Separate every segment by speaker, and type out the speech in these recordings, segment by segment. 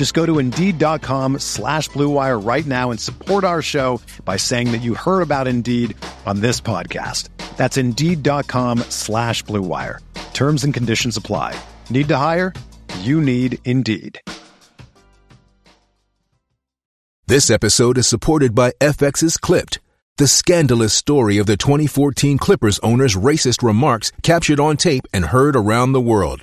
Speaker 1: Just go to Indeed.com slash BlueWire right now and support our show by saying that you heard about Indeed on this podcast. That's Indeed.com slash BlueWire. Terms and conditions apply. Need to hire? You need Indeed.
Speaker 2: This episode is supported by FX's Clipped, the scandalous story of the 2014 Clippers owner's racist remarks captured on tape and heard around the world.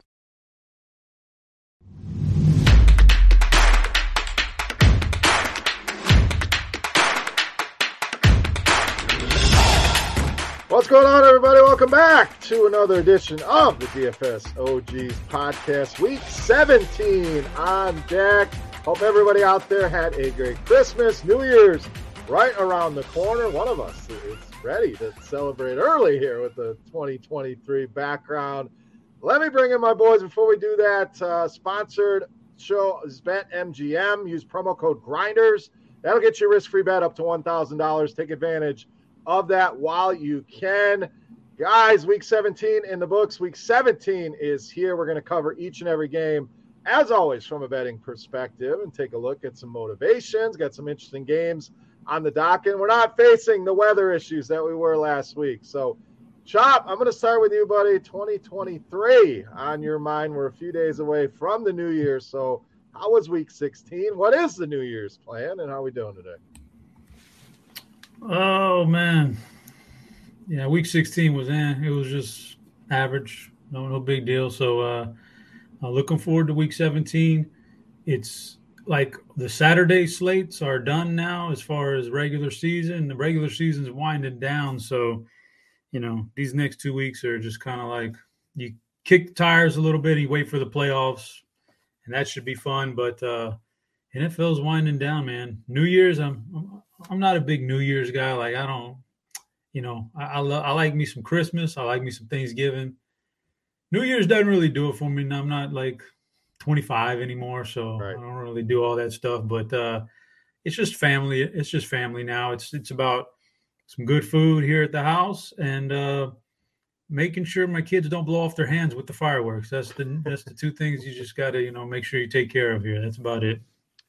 Speaker 3: What's going on, everybody? Welcome back to another edition of the DFS OGs podcast, week 17 on deck. Hope everybody out there had a great Christmas, New Year's right around the corner. One of us is ready to celebrate early here with the 2023 background. Let me bring in my boys before we do that. Uh, sponsored show is BetMGM. Use promo code Grinders. That'll get you risk free bet up to $1,000. Take advantage of that while you can. Guys, week 17 in the books. Week 17 is here. We're going to cover each and every game, as always, from a betting perspective and take a look at some motivations, got some interesting games on the docket. And we're not facing the weather issues that we were last week. So, Chop, I'm going to start with you, buddy. 2023 on your mind. We're a few days away from the new year. So, how was week 16? What is the New Year's plan, and how are we doing today?
Speaker 4: Oh man, yeah. Week 16 was in. It was just average. No, no big deal. So, uh, uh, looking forward to week 17. It's like the Saturday slates are done now as far as regular season. The regular season's winding down, so you know these next two weeks are just kind of like you kick tires a little bit. You wait for the playoffs, and that should be fun. But uh, NFL's winding down, man. New Year's, I'm, I'm not a big New Year's guy. Like I don't, you know, I I, lo- I like me some Christmas. I like me some Thanksgiving. New Year's doesn't really do it for me. I'm not like 25 anymore, so right. I don't really do all that stuff. But uh, it's just family. It's just family now. It's it's about some good food here at the house and uh, making sure my kids don't blow off their hands with the fireworks. That's the that's the two things you just got to you know make sure you take care of here. That's about it.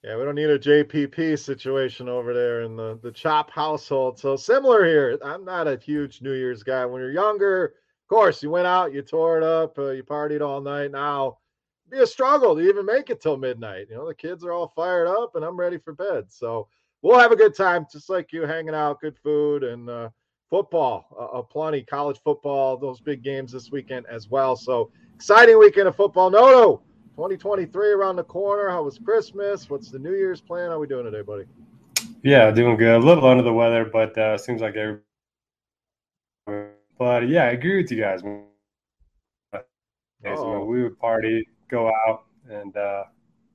Speaker 3: Yeah, we don't need a JPP situation over there in the, the chop household. So similar here. I'm not a huge New Year's guy. When you're younger, of course, you went out, you tore it up, uh, you partied all night. Now, be a struggle to even make it till midnight. You know, the kids are all fired up, and I'm ready for bed. So we'll have a good time, just like you, hanging out, good food, and uh, football, uh, uh plenty, college football, those big games this weekend as well. So exciting weekend of football. No, no 2023 around the corner. How was Christmas? What's the New Year's plan? How are we doing today, buddy?
Speaker 5: Yeah, doing good. A little under the weather, but uh, seems like every. But yeah, I agree with you guys. Oh. We would party, go out, and uh,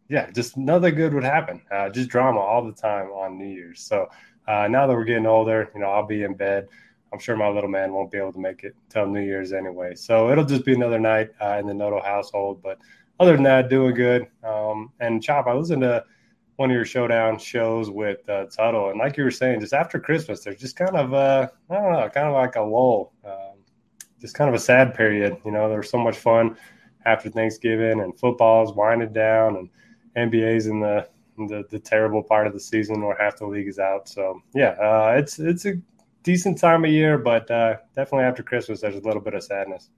Speaker 5: yeah, just nothing good would happen. Uh, just drama all the time on New Year's. So uh, now that we're getting older, you know, I'll be in bed. I'm sure my little man won't be able to make it till New Year's anyway. So it'll just be another night uh, in the Noto household. But other than that, doing good. Um, and Chop, I listened to one of your showdown shows with uh, Tuttle, and like you were saying, just after Christmas, there's just kind of uh, I don't know, kind of like a lull, um, just kind of a sad period. You know, there was so much fun after Thanksgiving, and football's winding down, and NBA's in the the, the terrible part of the season where half the league is out. So yeah, uh, it's it's a decent time of year, but uh, definitely after Christmas, there's a little bit of sadness.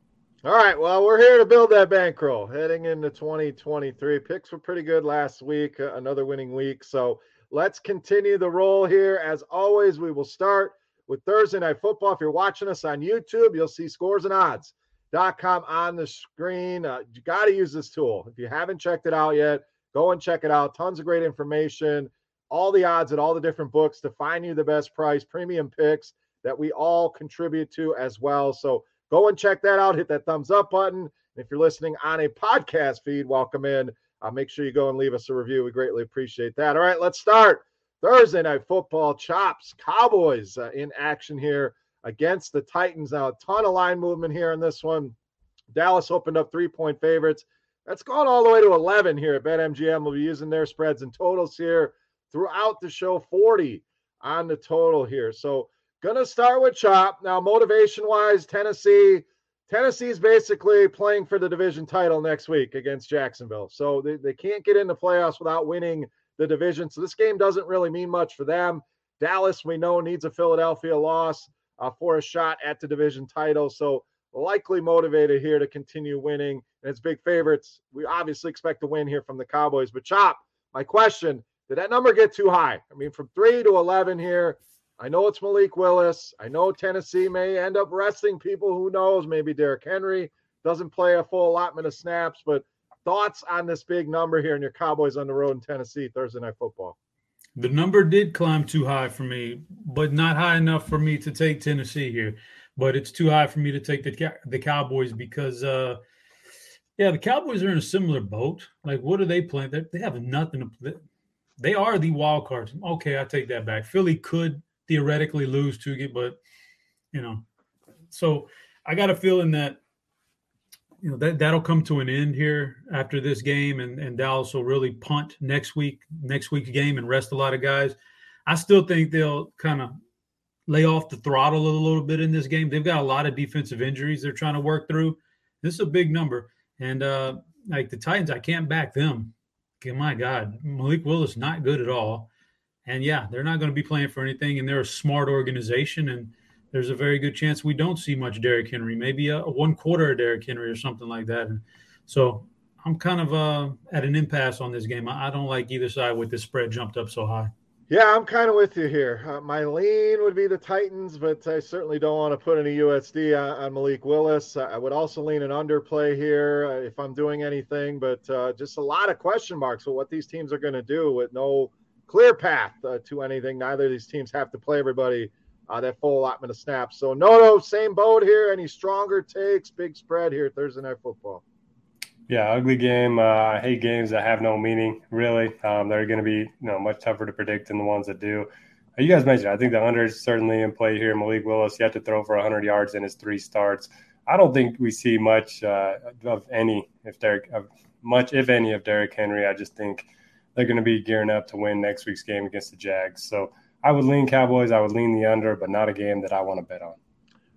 Speaker 3: All right, well, we're here to build that bankroll heading into 2023. Picks were pretty good last week, uh, another winning week. So let's continue the roll here. As always, we will start with Thursday Night Football. If you're watching us on YouTube, you'll see scores and odds.com on the screen. Uh, you got to use this tool. If you haven't checked it out yet, go and check it out. Tons of great information, all the odds at all the different books to find you the best price, premium picks that we all contribute to as well. So go and check that out. Hit that thumbs up button. if you're listening on a podcast feed, welcome in. Uh, make sure you go and leave us a review. We greatly appreciate that. All right, let's start. Thursday night football chops Cowboys uh, in action here against the Titans. Now, a ton of line movement here in this one. Dallas opened up three point favorites. That's gone all the way to 11 here at BetMGM. We'll be using their spreads and totals here throughout the show. 40 on the total here. So Gonna start with Chop. Now, motivation wise, Tennessee. Tennessee's basically playing for the division title next week against Jacksonville. So they, they can't get into playoffs without winning the division. So this game doesn't really mean much for them. Dallas, we know, needs a Philadelphia loss uh, for a shot at the division title. So likely motivated here to continue winning. And it's big favorites. We obviously expect to win here from the Cowboys. But Chop, my question did that number get too high? I mean, from three to 11 here. I know it's Malik Willis. I know Tennessee may end up resting people. Who knows? Maybe Derrick Henry doesn't play a full allotment of snaps. But thoughts on this big number here in your Cowboys on the road in Tennessee Thursday night football?
Speaker 4: The number did climb too high for me, but not high enough for me to take Tennessee here. But it's too high for me to take the the Cowboys because, uh, yeah, the Cowboys are in a similar boat. Like, what are they playing? They, they have nothing. To, they are the wild cards. Okay, I take that back. Philly could theoretically lose get, but you know, so I got a feeling that you know that that'll come to an end here after this game, and and Dallas will really punt next week, next week's game, and rest a lot of guys. I still think they'll kind of lay off the throttle a little bit in this game. They've got a lot of defensive injuries they're trying to work through. This is a big number, and uh like the Titans, I can't back them. My God, Malik Willis not good at all. And yeah, they're not going to be playing for anything, and they're a smart organization. And there's a very good chance we don't see much Derrick Henry, maybe a, a one quarter of Derrick Henry or something like that. And so I'm kind of uh, at an impasse on this game. I, I, don't like either side with this spread jumped up so high.
Speaker 3: Yeah, I'm kind of with you here. Uh, my lean would be the Titans, but I certainly don't want to put any USD on, on Malik Willis. I would also lean an underplay here uh, if I'm doing anything, but uh, just a lot of question marks with what these teams are going to do with no clear path uh, to anything. Neither of these teams have to play everybody uh, that full allotment of snaps. So, no, no, same boat here. Any stronger takes? Big spread here Thursday night football.
Speaker 5: Yeah, ugly game. Uh, I hate games that have no meaning. Really, um, they're going to be you know much tougher to predict than the ones that do. You guys mentioned. I think the under is certainly in play here. Malik Willis, you have to throw for 100 yards in his three starts. I don't think we see much uh, of any, if Derrick, much if any, of Derrick Henry. I just think they're going to be gearing up to win next week's game against the Jags. So I would lean Cowboys. I would lean the under, but not a game that I want to bet on.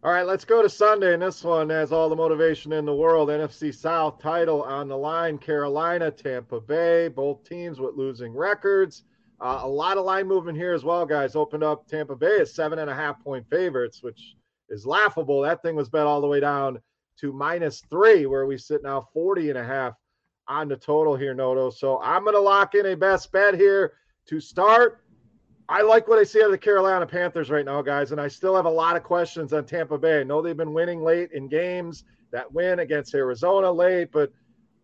Speaker 3: All right, let's go to Sunday. And this one has all the motivation in the world. NFC South title on the line. Carolina, Tampa Bay, both teams with losing records. Uh, a lot of line movement here as well, guys. Opened up Tampa Bay as seven and a half point favorites, which is laughable. That thing was bet all the way down to minus three, where we sit now 40 and a half on the total here, Noto. So I'm going to lock in a best bet here to start. I like what I see out of the Carolina Panthers right now, guys, and I still have a lot of questions on Tampa Bay. I know they've been winning late in games, that win against Arizona late, but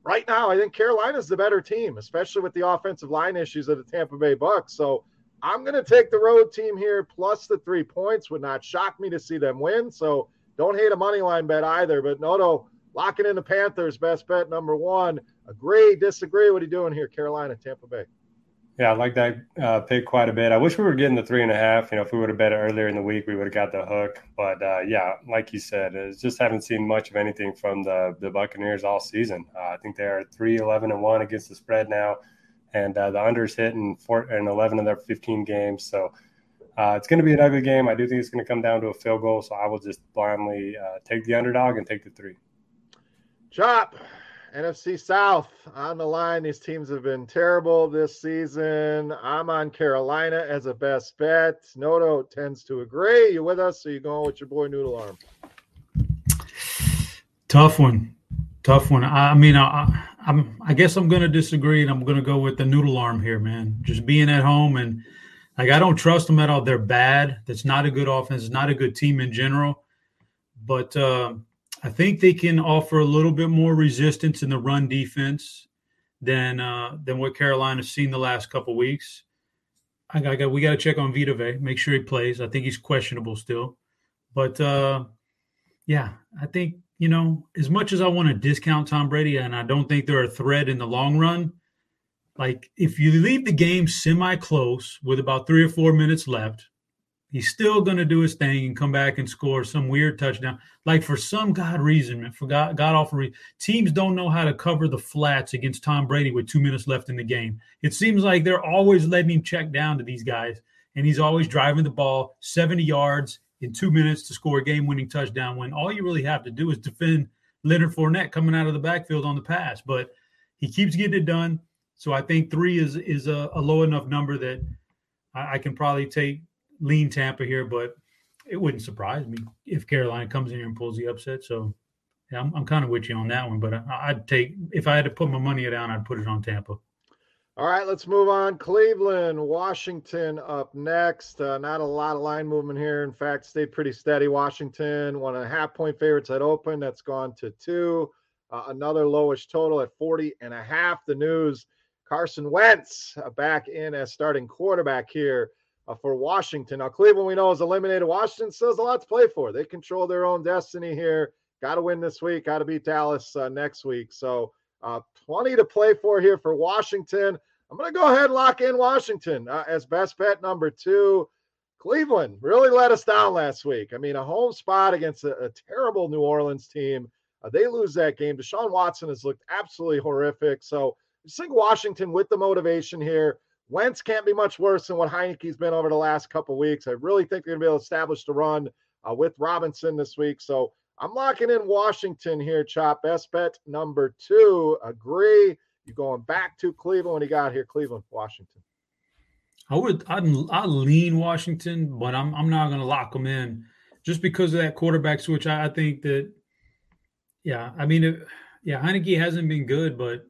Speaker 3: right now I think Carolina's the better team, especially with the offensive line issues of the Tampa Bay Bucks. So I'm going to take the road team here plus the three points. Would not shock me to see them win. So don't hate a money line bet either. But Noto, locking in the Panthers, best bet number one. Agree, disagree? What are you doing here, Carolina, Tampa Bay?
Speaker 5: Yeah, I like that uh, pick quite a bit. I wish we were getting the three and a half. You know, if we would have bet it earlier in the week, we would have got the hook. But uh, yeah, like you said, it's just haven't seen much of anything from the the Buccaneers all season. Uh, I think they are three eleven and one against the spread now, and uh, the unders hit in four and eleven of their fifteen games. So uh, it's going to be an ugly game. I do think it's going to come down to a field goal. So I will just blindly uh, take the underdog and take the three.
Speaker 3: Chop NFC South on the line. These teams have been terrible this season. I'm on Carolina as a best bet. Noto tends to agree. You with us? Or you going with your boy Noodle Arm?
Speaker 4: Tough one. Tough one. I, mean, I, I'm. I guess I'm going to disagree, and I'm going to go with the Noodle Arm here, man. Just being at home and like I don't trust them at all. They're bad. That's not a good offense. It's not a good team in general. But uh, I think they can offer a little bit more resistance in the run defense than uh, than what Carolina's seen the last couple weeks. I got, I got we got to check on Vita Vea, make sure he plays. I think he's questionable still, but uh, yeah, I think you know as much as I want to discount Tom Brady, and I don't think they're a threat in the long run. Like if you leave the game semi close with about three or four minutes left, He's still going to do his thing and come back and score some weird touchdown. Like for some god reason, man, for God, God awful reason, teams don't know how to cover the flats against Tom Brady with two minutes left in the game. It seems like they're always letting him check down to these guys, and he's always driving the ball 70 yards in two minutes to score a game-winning touchdown. When all you really have to do is defend Leonard Fournette coming out of the backfield on the pass, but he keeps getting it done. So I think three is is a, a low enough number that I, I can probably take lean Tampa here, but it wouldn't surprise me if Carolina comes in here and pulls the upset. So, yeah, I'm, I'm kind of with you on that one. But I, would take if I had to put my money down, I'd put it on Tampa.
Speaker 3: All right, let's move on. Cleveland, Washington up next. Uh, not a lot of line movement here. In fact, stayed pretty steady. Washington, one and a half point favorites at open. That's gone to two. Uh, another lowish total at 40 and a half. The news Carson Wentz uh, back in as starting quarterback here uh, for Washington. Now, Cleveland, we know, is eliminated. Washington still has a lot to play for. They control their own destiny here. Got to win this week. Got to beat Dallas uh, next week. So, uh, plenty to play for here for Washington. I'm going to go ahead and lock in Washington uh, as best bet number two. Cleveland really let us down last week. I mean, a home spot against a, a terrible New Orleans team. Uh, they lose that game. Deshaun Watson has looked absolutely horrific. So, I think Washington with the motivation here. Wentz can't be much worse than what Heinicke's been over the last couple weeks. I really think they're going to be able to establish the run uh, with Robinson this week. So I'm locking in Washington here, Chop. Best bet number two. Agree. You going back to Cleveland when he got here? Cleveland, Washington.
Speaker 4: I would. I'd, I'd lean Washington, but I'm I'm not going to lock them in just because of that quarterback switch. I, I think that, yeah. I mean, it, yeah, Heinicke hasn't been good, but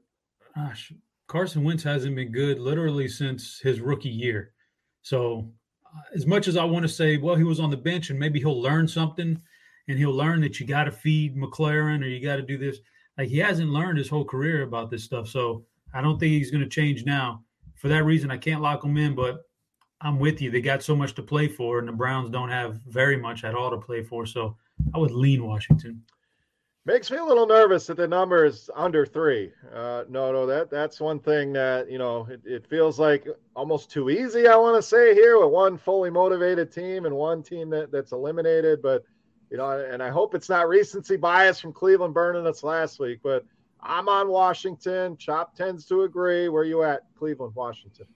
Speaker 4: gosh, Carson Wentz hasn't been good literally since his rookie year. So, uh, as much as I want to say, well, he was on the bench and maybe he'll learn something and he'll learn that you got to feed McLaurin or you got to do this. Like he hasn't learned his whole career about this stuff. So, I don't think he's going to change now. For that reason, I can't lock him in, but I'm with you. They got so much to play for, and the Browns don't have very much at all to play for. So, I would lean Washington.
Speaker 3: Makes me a little nervous that the number is under three. Uh, no, no, that that's one thing that you know it, it feels like almost too easy. I want to say here with one fully motivated team and one team that, that's eliminated. But you know, and I hope it's not recency bias from Cleveland burning us last week. But I'm on Washington. Chop tends to agree. Where you at, Cleveland, Washington?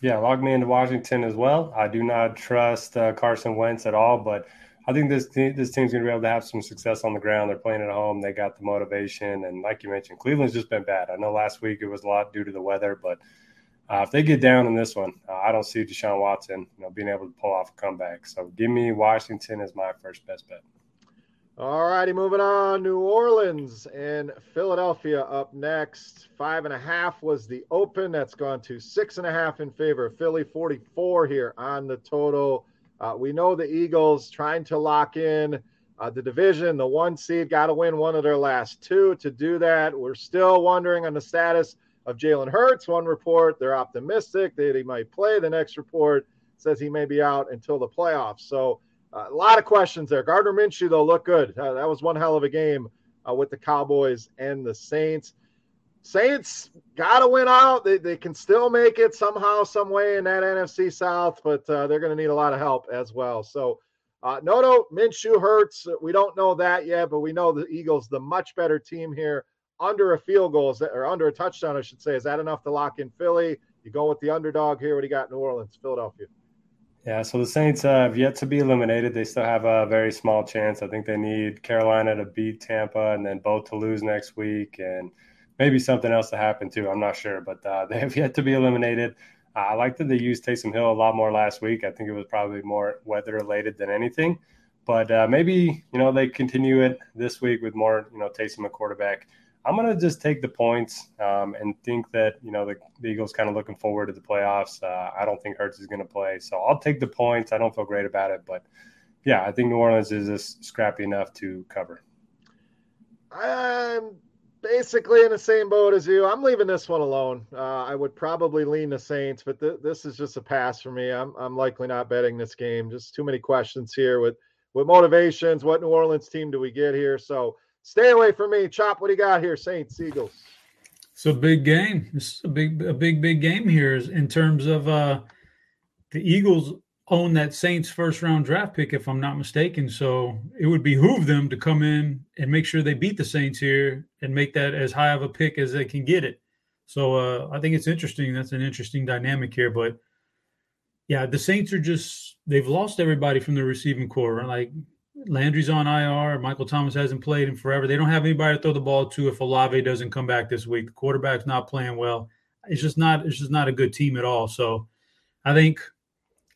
Speaker 5: Yeah, log me into Washington as well. I do not trust uh, Carson Wentz at all, but I think this this team's going to be able to have some success on the ground. They're playing at home. They got the motivation, and like you mentioned, Cleveland's just been bad. I know last week it was a lot due to the weather, but uh, if they get down in this one, uh, I don't see Deshaun Watson, you know, being able to pull off a comeback. So give me Washington as my first best bet.
Speaker 3: All righty, moving on. New Orleans and Philadelphia up next. Five and a half was the open. That's gone to six and a half in favor of Philly. Forty-four here on the total. Uh, we know the Eagles trying to lock in uh, the division, the one seed, got to win one of their last two. To do that, we're still wondering on the status of Jalen Hurts. One report, they're optimistic that he might play. The next report says he may be out until the playoffs. So uh, a lot of questions there. Gardner Minshew, though, looked good. Uh, that was one hell of a game uh, with the Cowboys and the Saints. Saints got to win out. They, they can still make it somehow, some way in that NFC South, but uh, they're going to need a lot of help as well. So, uh, Noto Minshew Hurts. We don't know that yet, but we know the Eagles, the much better team here, under a field goal that, or under a touchdown, I should say. Is that enough to lock in Philly? You go with the underdog here. What do you got, New Orleans, Philadelphia?
Speaker 5: Yeah, so the Saints uh, have yet to be eliminated. They still have a very small chance. I think they need Carolina to beat Tampa and then both to lose next week and maybe something else to happen too. I'm not sure, but uh, they have yet to be eliminated. Uh, I like that they used Taysom Hill a lot more last week. I think it was probably more weather related than anything. But uh, maybe you know they continue it this week with more you know Taysom a quarterback. I'm to just take the points um, and think that, you know, the, the, Eagles kind of looking forward to the playoffs. Uh, I don't think Hurts is to play. So I'll take the points. I don't feel great about it. But yeah, I think New Orleans is just scrappy enough to cover.
Speaker 3: I'm basically in the same boat as you. I'm leaving this one alone. Uh, I would probably lean the Saints, but th- this is just a pass for me. I'm, I'm likely not betting this game. Just too many questions here with, with motivations. What New Orleans team do we get here? So, Stay away from me. Chop, what do you got here, Saints, Eagles?
Speaker 4: It's a big game. It's a big, a big, big game here in terms of uh, the Eagles own that Saints first round draft pick, if I'm not mistaken. So it would behoove them to come in and make sure they beat the Saints here and make that as high of a pick as they can get it. So uh, I think it's interesting. That's an interesting dynamic here. But yeah, the Saints are just they've lost everybody from the receiving corps. Like Landry's on IR. Michael Thomas hasn't played in forever. They don't have anybody to throw the ball to if Olave doesn't come back this week. The quarterback's not playing well. It's just not. It's just not a good team at all. So, I think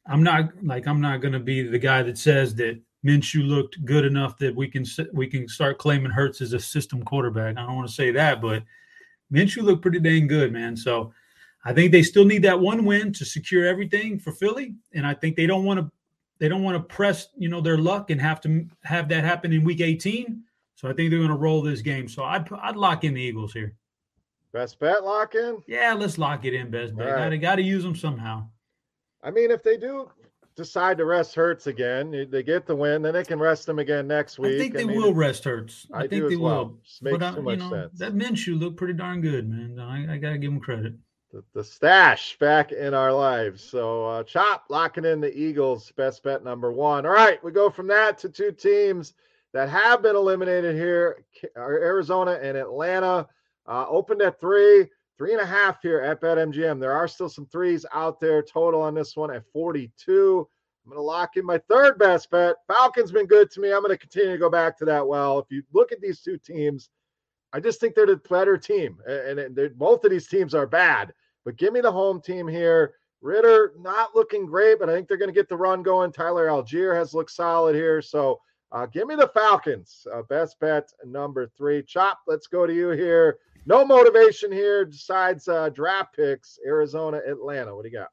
Speaker 4: I'm not like I'm not going to be the guy that says that Minshew looked good enough that we can we can start claiming Hurts as a system quarterback. I don't want to say that, but Minshew looked pretty dang good, man. So, I think they still need that one win to secure everything for Philly, and I think they don't want to they don't want to press, you know, their luck and have to have that happen in week 18. So I think they're going to roll this game. So I'd I'd lock in the Eagles here.
Speaker 3: Best bet lock in?
Speaker 4: Yeah, let's lock it in. Best bet. Right. Gotta gotta use them somehow.
Speaker 3: I mean, if they do decide to rest Hurts again, they get the win, then they can rest them again next week.
Speaker 4: I think they
Speaker 3: I
Speaker 4: mean, will rest Hurts. I,
Speaker 3: I
Speaker 4: think they
Speaker 3: well.
Speaker 4: will.
Speaker 3: Makes but, too much know, sense.
Speaker 4: That Minshew looked pretty darn good, man. I, I gotta give him credit
Speaker 3: the, the stash back in our lives. So uh, Chop locking in the Eagles, best bet number one. All right, we go from that to two teams that have been eliminated here: Arizona and Atlanta. Uh, opened at three, three and a half here at BetMGM. There are still some threes out there. Total on this one at 42. I'm going to lock in my third best bet. Falcons been good to me. I'm going to continue to go back to that well. If you look at these two teams, I just think they're the better team, and, both of these teams are bad. But give me the home team here. Ridder not looking great, but I think they're going to get the run going. Tyler Allgeier has looked solid here. So uh, give me the Falcons. Uh, best bet number three. Chop, let's go to you here. No motivation here besides uh, draft picks. Arizona, Atlanta. What do you got?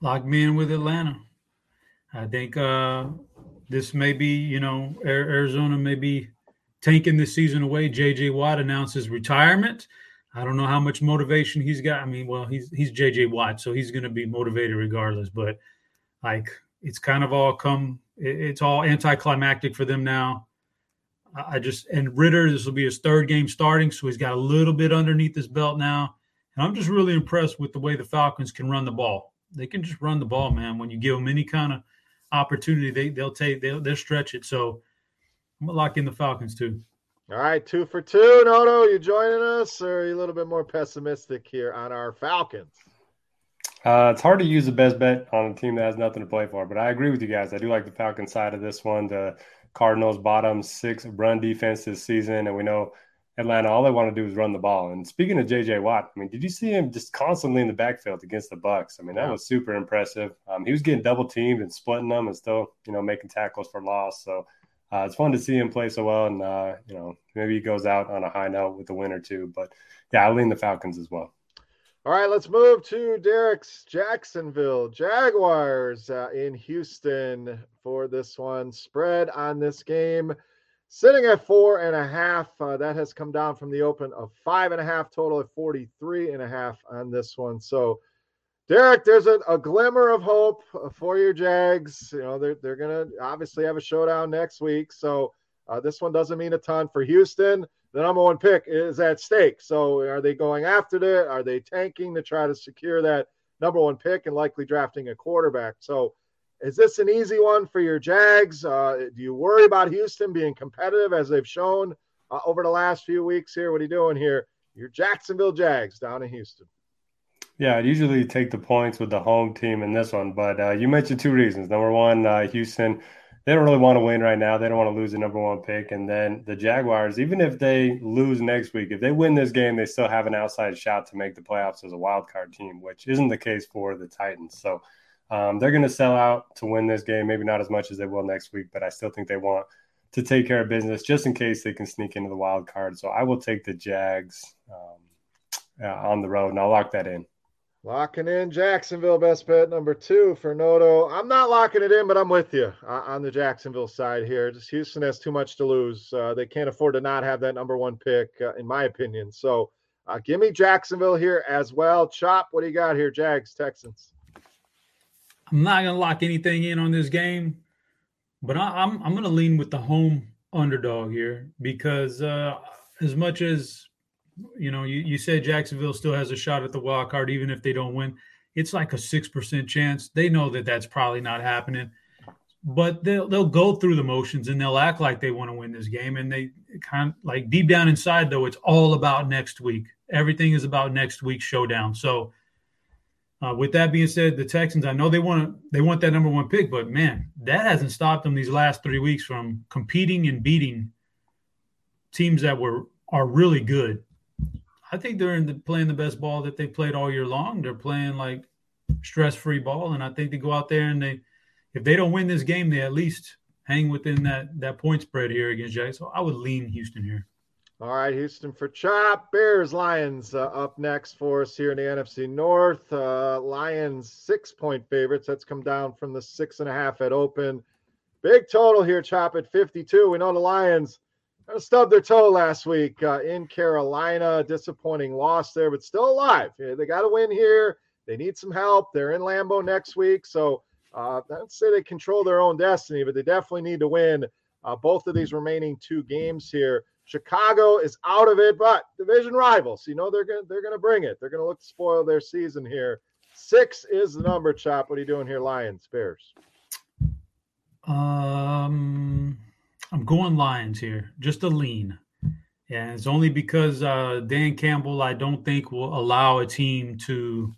Speaker 4: Lock me in with Atlanta. I think uh, this may be, you know, Arizona may be tanking this season away. JJ Watt announces retirement. I don't know how much motivation he's got. I mean, well, he's he's JJ Watt, so he's going to be motivated regardless. But like, it's kind of all come. It's all anticlimactic for them now. I just and Ridder, this will be his third game starting, so he's got a little bit underneath his belt now. And I'm just really impressed with the way the Falcons can run the ball. They can just run the ball, man. When you give them any kind of opportunity, they they'll take they'll, they'll stretch it. So I'm gonna lock in the Falcons too.
Speaker 3: All right, two for two. Noto, you joining us, or are you a little bit more pessimistic here on our Falcons?
Speaker 5: Uh, it's hard to use the best bet on a team that has nothing to play for, but I agree with you guys. I do like the Falcons side of this one. The Cardinals bottom six run defense this season, and we know Atlanta. All they want to do is run the ball. And speaking of JJ Watt, I mean, did you see him just constantly in the backfield against the Bucks? I mean, that yeah. was super impressive. Um, he was getting double teamed and splitting them, and still, you know, making tackles for loss. So uh, it's fun to see him play so well, and uh, you know maybe he goes out on a high note with the win or two. But yeah, I lean the Falcons as well.
Speaker 3: All right, let's move to Derek's Jacksonville Jaguars uh, in Houston for this one. Spread on this game sitting at four and a half. Uh, that has come down from the open of five and a half, total at 43 and a half on this one. So Derek, there's a, a glimmer of hope for your Jags. You know, they're, they're going to obviously have a showdown next week. So uh, this one doesn't mean a ton for Houston. The number one pick is at stake. So are they going after it? Are they tanking to try to secure that number one pick and likely drafting a quarterback? So is this an easy one for your Jags? Uh, do you worry about Houston being competitive as they've shown uh, over the last few weeks here? What are you doing here? Your Jacksonville Jags down in Houston.
Speaker 5: Yeah, I'd usually take the points with the home team in this one, but uh, you mentioned two reasons. Number one, uh, Houston, they don't really want to win right now. They don't want to lose the number one pick. And then the Jaguars, even if they lose next week, if they win this game, they still have an outside shot to make the playoffs as a wild card team, which isn't the case for the Titans. So um, they're going to sell out to win this game. Maybe not as much as they will next week, but I still think they want to take care of business just in case they can sneak into the wild card. So I will take the Jags um, uh, on the road, and I'll lock that in.
Speaker 3: Locking in Jacksonville, best bet number two for Noto. I'm not locking it in, but I'm with you uh, on the Jacksonville side here. Just Houston has too much to lose. Uh, they can't afford to not have that number one pick, uh, in my opinion. So uh, give me Jacksonville here as well. Chop, what do you got here, Jags, Texans?
Speaker 4: I'm not going to lock anything in on this game, but I, I'm, I'm going to lean with the home underdog here because uh, as much as you know, you, you said Jacksonville still has a shot at the wild card, even if they don't win. It's like a 6% chance. They know that that's probably not happening, but they'll, they'll go through the motions and they'll act like they want to win this game. And they kind of like deep down inside, though, it's all about next week. Everything is about next week's showdown. So, uh, with that being said, the Texans, I know they want to, they want that number one pick, but man, that hasn't stopped them these last three weeks from competing and beating teams that were are really good. I think they're the, playing the best ball that they played all year long. They're playing like stress-free ball, and I think they go out there and they, if they don't win this game, they at least hang within that that point spread here against Jags. So I would lean Houston here.
Speaker 3: All right, Houston for chop. Bears, Lions uh, up next for us here in the NFC North. Uh, Lions six point favorites. That's come down from the six and a half at open. Big total here, chop at 52. We know the Lions stubbed their toe last week uh, in Carolina. Disappointing loss there, but still alive. They got to win here. They need some help. They're in Lambeau next week, so uh, I'd say they control their own destiny, but they definitely need to win uh, both of these remaining two games here. Chicago is out of it, but division rivals. You know they're gonna they're gonna bring it. They're gonna look to spoil their season here. Six is the number. Chop. What are you doing here, Lions, Bears?
Speaker 4: Um. I'm going Lions here, just a lean. And it's only because uh, Dan Campbell, I don't think, will allow a team to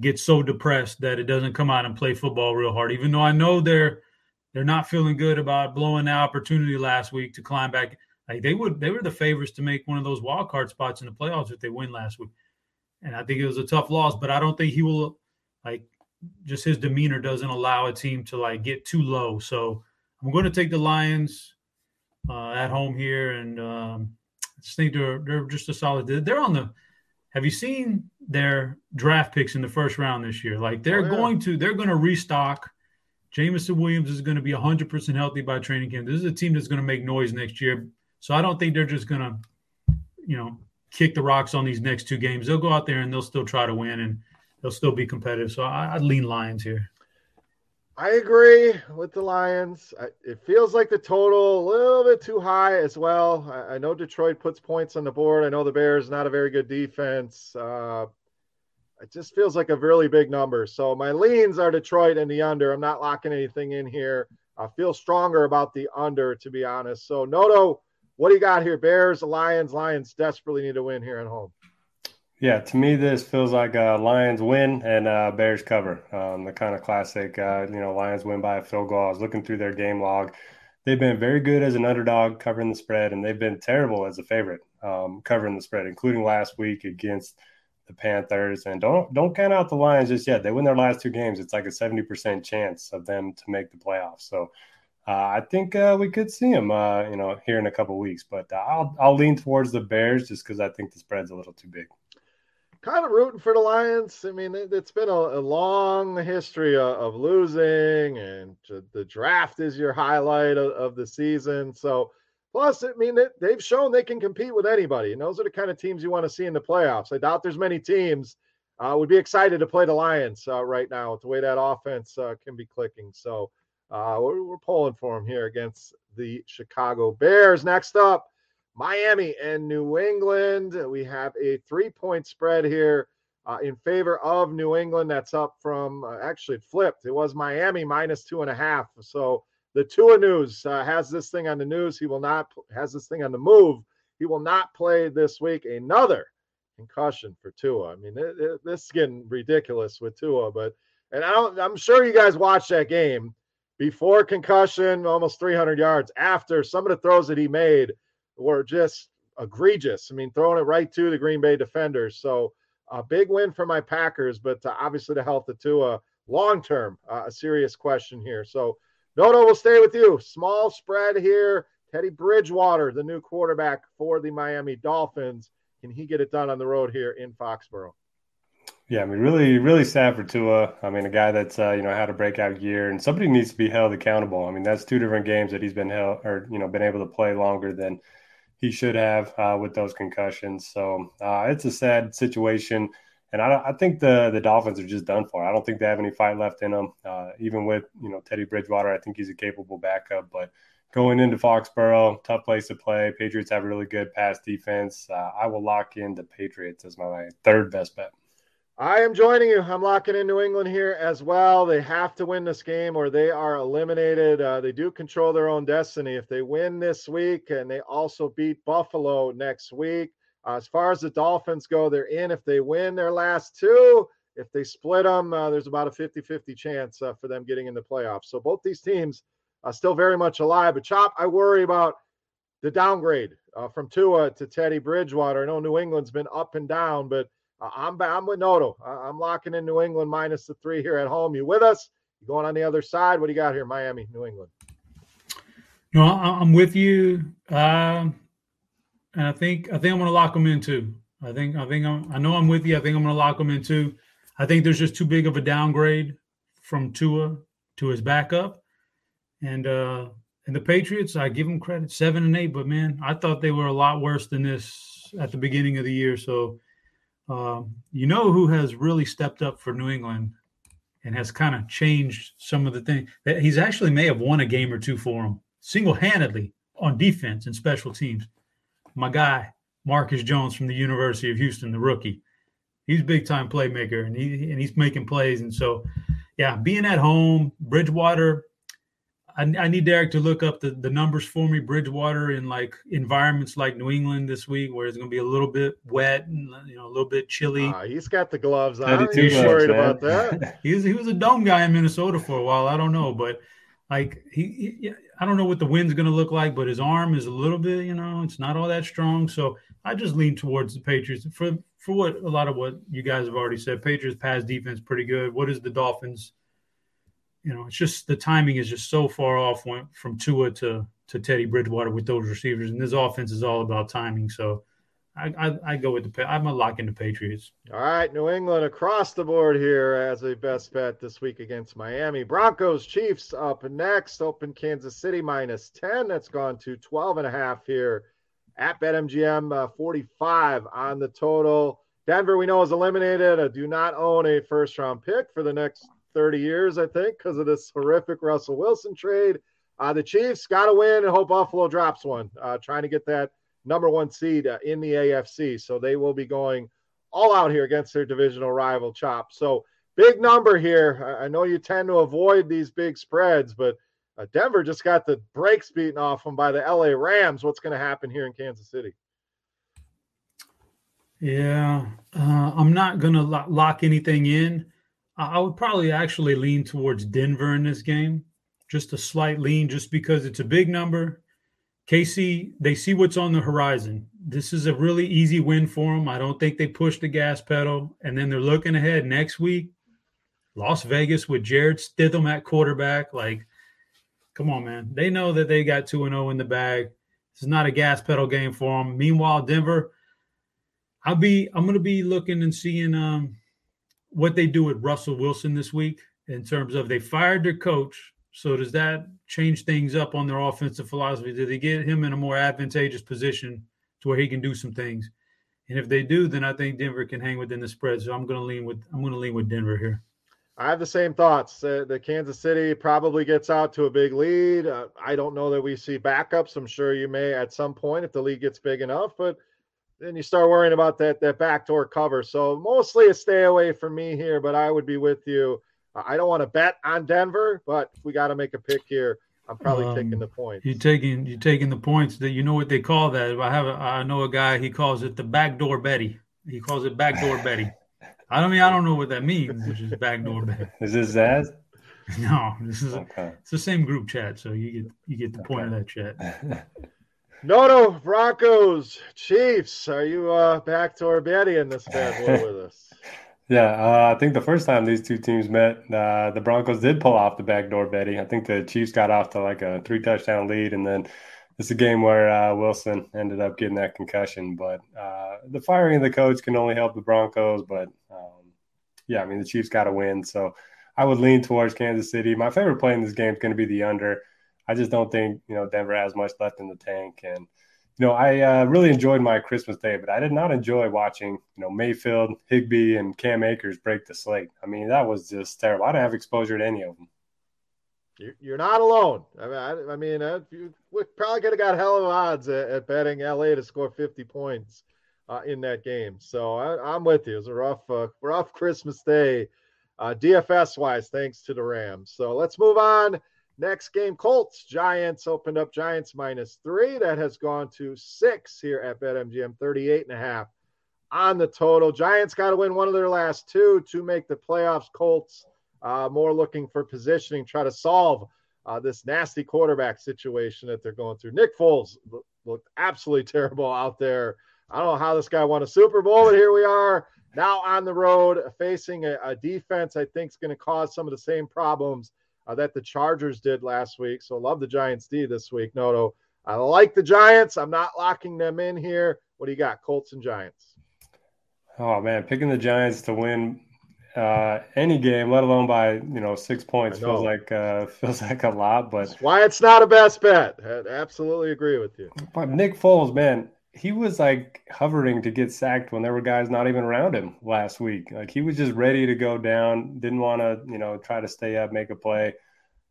Speaker 4: get so depressed that it doesn't come out and play football real hard. Even though I know they're they're not feeling good about blowing the opportunity last week to climb back. Like they would, they were the favorites to make one of those wild card spots in the playoffs if they win last week. And I think it was a tough loss, but I don't think he will like just his demeanor doesn't allow a team to like get too low. So I'm going to take the Lions uh, at home here, and um, I just think they're they're just a solid. They're on the. Have you seen their draft picks in the first round this year? Like they're oh, yeah. going to they're going to restock. Jameson Williams is going to be 100% healthy by training camp. This is a team that's going to make noise next year. So I don't think they're just going to, you know, kick the rocks on these next two games. They'll go out there and they'll still try to win and they'll still be competitive. So I, I'd lean Lions here.
Speaker 3: I agree with the Lions. It feels like the total a little bit too high as well. I know Detroit puts points on the board. I know the Bears not a very good defense. Uh, it just feels like a really big number. So my leans are Detroit and the under. I'm not locking anything in here. I feel stronger about the under, to be honest. So Noto, what do you got here? Bears, Lions, Lions desperately need to win here at home.
Speaker 5: Yeah, to me, this feels like uh, Lions win and Bears cover. Um, the kind of classic, uh, you know, Lions win by a field goal. I was looking through their game log. They've been very good as an underdog covering the spread, and they've been terrible as a favorite um, covering the spread, including last week against the Panthers. And don't don't count out the Lions just yet. They win their last two games. It's like a seventy percent chance of them to make the playoffs. So uh, I think uh, we could see them, uh, you know, here in a couple weeks. But I'll I'll lean towards the Bears just because I think the spread's a little too big
Speaker 3: kind of rooting for the Lions. I mean, it, has been a, a, long history of, of, losing, and the draft is your highlight of, of the season. So, plus, I mean, it, they've shown they can compete with anybody, and those are the kind of teams you want to see in the playoffs. I doubt there's many teams uh, would be excited to play the Lions uh, right now with the way that offense uh, can be clicking. So, uh, we're, we're pulling for them here against the Chicago Bears. Next up. Miami and New England. We have a three point spread here uh, in favor of New England. That's up from uh, actually flipped. It was Miami minus two and a half. So the Tua news uh, has this thing on the news. He will not has this thing on the move. He will not play this week. Another concussion for Tua. I mean, it, it, this is getting ridiculous with Tua, but and I don't. I'm sure you guys watched that game before concussion, almost 300 yards. After some of the throws that he made were just egregious. I mean, throwing it right to the Green Bay defenders. So a big win for my Packers, but uh, obviously the health of Tua long term, uh, a serious question here. So Noto will stay with you. Small spread here. Teddy Bridgewater, the new quarterback for the Miami Dolphins. Can he get it done on the road here in Foxborough?
Speaker 5: Yeah, I mean, really, really sad for Tua. I mean, a guy that's uh, you know had a breakout year, and somebody needs to be held accountable. I mean, that's two different games that he's been held or you know been able to play longer than he should have uh, with those concussions. So uh, it's a sad situation, and I, I, think the the Dolphins are just done for. I don't think they have any fight left in them. Uh, even with you know Teddy Bridgewater, I think he's a capable backup, but going into Foxborough, tough place to play. Patriots have a really good pass defense. Uh, I will lock in the Patriots as my third best bet.
Speaker 3: I am joining you. I'm locking in New England here as well. They have to win this game or they are eliminated. Uh, they do control their own destiny. If they win this week and they also beat Buffalo next week, uh, as far as the Dolphins go, they're in. If they win their last two, if they split them, uh, there's about a 50 50 chance uh, for them getting in the playoffs. So both these teams are still very much alive. But, Chop, I worry about the downgrade uh, from Tua to Teddy Bridgewater. I know New England's been up and down, but I'm I'm with Noto. I'm locking in New England minus the three here at home. You with us? You going on the other side? What do you got here? Miami, New England.
Speaker 4: No, I'm with you. Um, and I think I think I'm going to lock them in too. I think I think I'm, I know I'm with you. I think I'm going to lock them in too. I think there's just too big of a downgrade from Tua to his backup, and uh, and the Patriots. I give them credit, seven and eight, but man, I thought they were a lot worse than this at the beginning of the year. So um, you know who has really stepped up for New England and has kind of changed some of the things that he's actually may have won a game or two for them single-handedly on defense and special teams. My guy Marcus Jones from the University of Houston, the rookie, he's big-time playmaker and he and he's making plays. And so, yeah, being at home, Bridgewater I, I, need Derek to look up the, the numbers for me. Bridgewater in like environments like New England this week, where it's going to be a little bit wet and you know a little bit chilly.
Speaker 3: Uh, he's got the gloves on. He's worried about that.
Speaker 4: he was he was a dome guy in Minnesota for a while. I don't know, but like he, he I don't know what the wind's going to look like, but his arm is a little bit, you know, it's not all that strong. So I just lean towards the Patriots for for what a lot of what you guys have already said. Patriots pass defense pretty good. What is the Dolphins? You know, it's just the timing is just so far off from Tua to to Teddy Bridgewater with those receivers, and this offense is all about timing. So. I, I, I go with the I'm a lock in the Patriots.
Speaker 3: All right, New England across the board here as a best bet this week against Miami. Broncos Chiefs up next. Open Kansas City minus 10. That's gone to 12 and a half here at BetMGM. Uh, 45 on the total. Denver, we know, is eliminated. I do not own a first round pick for the next 30 years, I think, because of this horrific Russell Wilson trade. Uh, the Chiefs got to win and hope Buffalo drops one, uh, trying to get that number one seed uh, in the AFC. So they will be going all out here against their divisional rival, Chop. So big number here. I, know you tend to avoid these big spreads, but uh, Denver just got the brakes beaten off them by the LA Rams. What's going to happen here in Kansas City?
Speaker 4: Yeah, uh, I'm not going to lo- lock anything in. I would probably actually lean towards Denver in this game, just a slight lean, just because it's a big number. KC, they see what's on the horizon. This is a really easy win for them. I don't think they push the gas pedal. And then they're looking ahead next week, Las Vegas with Jarrett Stidham at quarterback. Like, come on, man. They know that they got 2 0 in the bag. This is not a gas pedal game for them. Meanwhile, Denver, I'll be, I'm going to be looking and seeing, um, what they do with Russell Wilson this week in terms of they fired their coach. So does that change things up on their offensive philosophy? Do they get him in a more advantageous position to where he can do some things? And if they do, then I think Denver can hang within the spread. So I'm going to lean with I'm going to lean with Denver here.
Speaker 3: I have the same thoughts. Uh, the Kansas City probably gets out to a big lead. Uh, I don't know that we see backups. I'm sure you may at some point if the lead gets big enough, but then you start worrying about that that backdoor cover. So mostly a stay away from me here, but I would be with you. I don't want to bet on Denver, but if we got to make a pick here, I'm probably um, taking the points.
Speaker 4: You taking you taking the points that you know what they call that. I have a, I know a guy he calls it the backdoor Betty. He calls it backdoor Betty. I don't mean I don't know what that means, which is backdoor Betty.
Speaker 5: Is this Zaz?
Speaker 4: No, this is okay. it's the same group chat, so you get you get the okay. point of that chat.
Speaker 3: Noto Broncos Chiefs. Are you uh, back to our Betty in this bad boy with us?
Speaker 5: Yeah, uh, I think the first time these two teams met, uh, the Broncos did pull off the backdoor Betty. I think the Chiefs got off to like a three touchdown lead, and then it's a game where uh, Wilson ended up getting that concussion. But uh, the firing of the coach can only help the Broncos. But um, yeah, I mean, the Chiefs got to win. So I would lean towards Kansas City. My favorite play in this game is going to be the under. I just don't think, you know, Denver has much left in the tank. And, you know, I uh, really enjoyed my Christmas day, but I did not enjoy watching, you know, Mayfield, Higbee, and Cam Akers break the slate. I mean, that was just terrible. I didn't have exposure to any of them.
Speaker 3: You're not alone. I mean, I, mean, uh, you probably could have got hell of odds at, at, betting LA to score 50 points uh, in that game. So I, am with you. It was a rough, uh, rough Christmas day, uh, DFS wise, thanks to the Rams. So let's move on. Next game, Colts Giants opened up Giants minus three. That has gone to six here at BetMGM, 38 and a half on the total. Giants got to win one of their last two to make the playoffs. Colts uh, more looking for positioning, try to solve uh, this nasty quarterback situation that they're going through. Nick Foles looked absolutely terrible out there. I don't know how this guy won a Super Bowl, but here we are now on the road facing a, a defense I think is going to cause some of the same problems uh, that the Chargers did last week. So love the Giants D this week. Noto, I like the Giants. I'm not locking them in here. What do you got, Colts and Giants?
Speaker 5: Oh man, picking the Giants to win uh, any game, let alone by you know six points, feels like uh, feels like a lot. But
Speaker 3: That's why it's not a best bet. I absolutely agree with you.
Speaker 5: But Nick Foles, man, he was like hovering to get sacked when there were guys not even around him last week. Like he was just ready to go down, didn't want to you know try to stay up, make a play.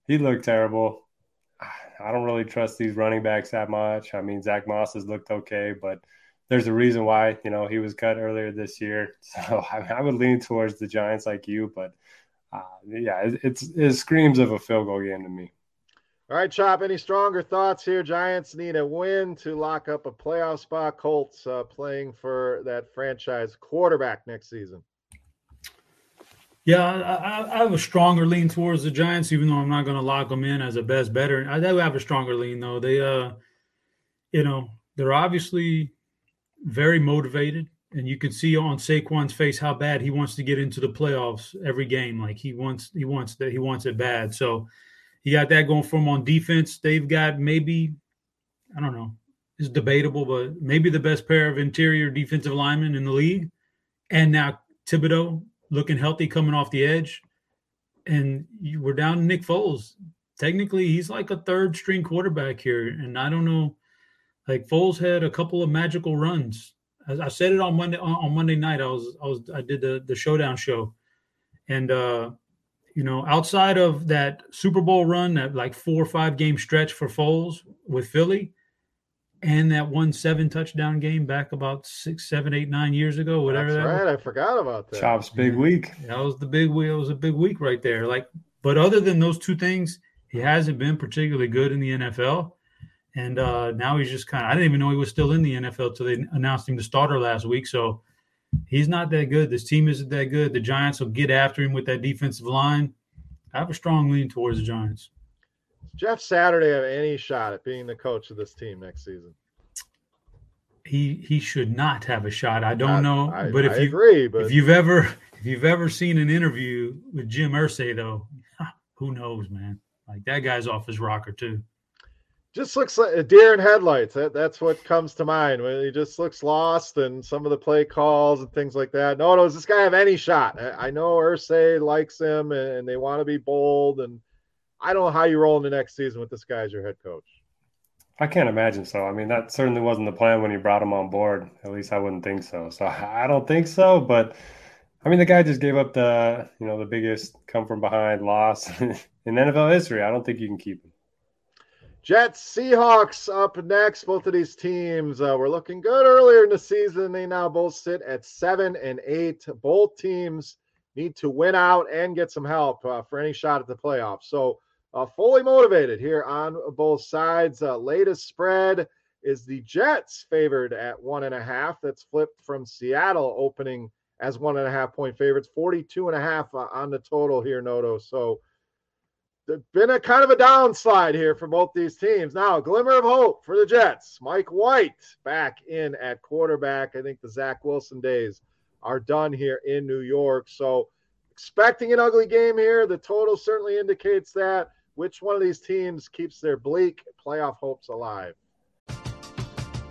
Speaker 5: He looked terrible. I don't really trust these running backs that much. I mean, Zach Moss has looked okay, but there's a reason why you know he was cut earlier this year. So I, I would lean towards the Giants like you, but uh, yeah, it, it's it screams of a field goal game to me.
Speaker 3: All right, Chop. Any stronger thoughts here? Giants need a win to lock up a playoff spot. Colts uh, playing for that franchise quarterback next season.
Speaker 4: Yeah, I, I, have a stronger lean towards the Giants, even though I'm not going to lock them in as a best better. I do have a stronger lean though. They, uh, you know, they're obviously very motivated, and you can see on Saquon's face how bad he wants to get into the playoffs every game. Like he wants, he wants that, he wants it bad. So he got that going for him on defense. They've got maybe, I don't know, it's debatable, but maybe the best pair of interior defensive linemen in the league. And now Thibodeaux looking healthy coming off the edge. And you, we're down to Nick Foles. Technically, he's like a third string quarterback here. And I don't know like Foles had a couple of magical runs. I, I said it on Monday on, Monday night. I was I was I did the the showdown show, and uh, you know, outside of that Super Bowl run, that like four or five game stretch for Foles with Philly, and that one seven touchdown game back about six, seven, eight, nine years ago, whatever.
Speaker 3: That's
Speaker 4: that
Speaker 3: right.
Speaker 4: Was.
Speaker 3: I forgot about that.
Speaker 5: Chops big week.
Speaker 4: That was the big week. It was a big week right there. Like, but other than those two things, he hasn't been particularly good in the NFL. And uh, now he's just kind of, I didn't even know he was still in the NFL until they announced him the starter last week. So he's not that good. This team isn't that good. The Giants will get after him with that defensive line. I have a strong lean towards the Giants.
Speaker 3: Jeff Saturday have any shot at being the coach of this team next season?
Speaker 4: He he should not have a shot. I don't I, know,
Speaker 3: I,
Speaker 4: but if
Speaker 3: I
Speaker 4: you
Speaker 3: agree, but
Speaker 4: if you've ever if you've ever seen an interview with Jim Irsay, though, who knows, man? Like that guy's off his rocker too
Speaker 3: just looks like a deer in headlights. That, that's what comes to mind when he just looks lost and some of the play calls and things like that. No, does this guy have any shot? I, I know Irsay likes him and, and they want to be bold. And I don't know how you roll in the next season with this guy as your head coach.
Speaker 5: I can't imagine so. I mean, that certainly wasn't the plan when you brought him on board. At least I wouldn't think so. So I don't think so. But I mean, the guy just gave up the you know the biggest come from behind loss in NFL history. I don't think you can keep him.
Speaker 3: Jets, Seahawks up next. Both of these teams uh, were looking good earlier in the season. They now both sit at seven and eight. Both teams need to win out and get some help uh, for any shot at the playoffs. So, uh, fully motivated here on both sides. Uh, latest spread is the Jets favored at one and a half. That's flipped from Seattle opening as one and a half point favorites, 42 and a half uh, on the total here, Noto. So been a kind of a downslide here for both these teams. Now, glimmer of hope for the Jets. Mike White back in at quarterback. I think the Zach Wilson days are done here in New York. So expecting an ugly game here. The total certainly indicates that. Which one of these teams keeps their bleak playoff hopes alive?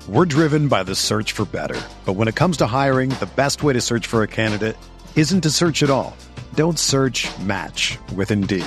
Speaker 1: We're driven by the search for better. But when it comes to hiring, the best way to search for a candidate isn't to search at all. Don't search match with Indeed.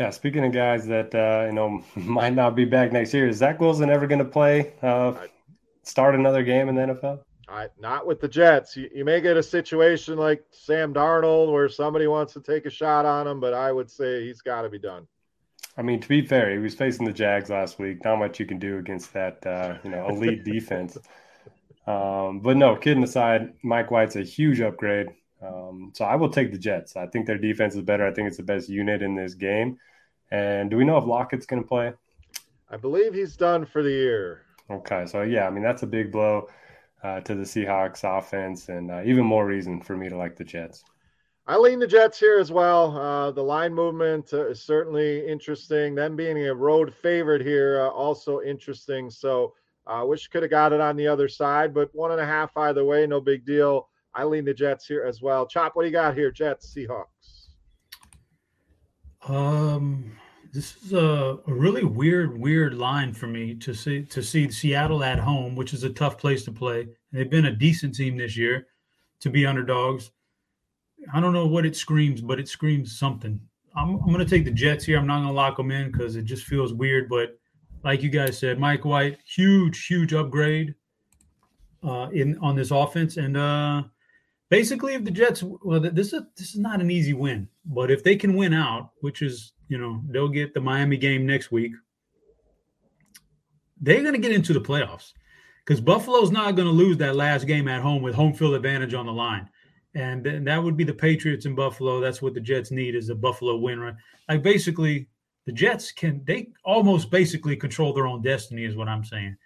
Speaker 5: Yeah, speaking of guys that uh, you know might not be back next year, is Zach Wilson ever going to play? Uh, start another game in the NFL?
Speaker 3: I, not with the Jets. You, you, may get a situation like Sam Darnold where somebody wants to take a shot on him, but I would say he's got to be done.
Speaker 5: I mean, to be fair, he was facing the Jags last week. Not much you can do against that, uh, you know, elite defense. Um, but no, kidding aside, Mike White's a huge upgrade. Um, so I will take the Jets. I think their defense is better. I think it's the best unit in this game. And do we know if Lockett's going to play?
Speaker 3: I believe he's done for the year.
Speaker 5: Okay, so yeah, I mean that's a big blow uh, to the Seahawks offense, and uh, even more reason for me to like the Jets.
Speaker 3: I lean the Jets here as well. Uh, the line movement uh, is certainly interesting. Them being a road favorite here, uh, also interesting. So I uh, wish could have got it on the other side, but one and a half either way, no big deal. I lean the Jets here as well. Chop, what do you got here? Jets, Seahawks.
Speaker 4: Um, this is a, a, really weird, weird line for me to see to see Seattle at home, which is a tough place to play. They've been a decent team this year to be underdogs. I don't know what it screams, but it screams something. I'm, I'm going to take the Jets here. I'm not going to lock them in because it just feels weird. But like you guys said, Mike White, huge, huge upgrade uh, in on this offense, and uh, basically, if the Jets, well, this is this is not an easy win, but if they can win out, which is you know they'll get the Miami game next week, they're going to get into the playoffs because Buffalo's not going to lose that last game at home with home field advantage on the line. And, and that would be the Patriots in Buffalo. That's what the Jets need is a Buffalo win. Right? Like basically, the Jets can they almost basically control their own destiny, is what I'm saying.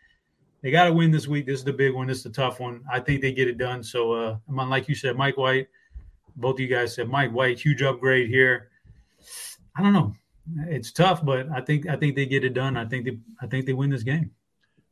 Speaker 4: They got to win this week. This is the big one. This is the tough one. I think they get it done. So, uh, I'm on like you said, Mike White, both of you guys said Mike White, huge upgrade here. I don't know. It's tough, but I think I think they get it done. I think they I think they win this game.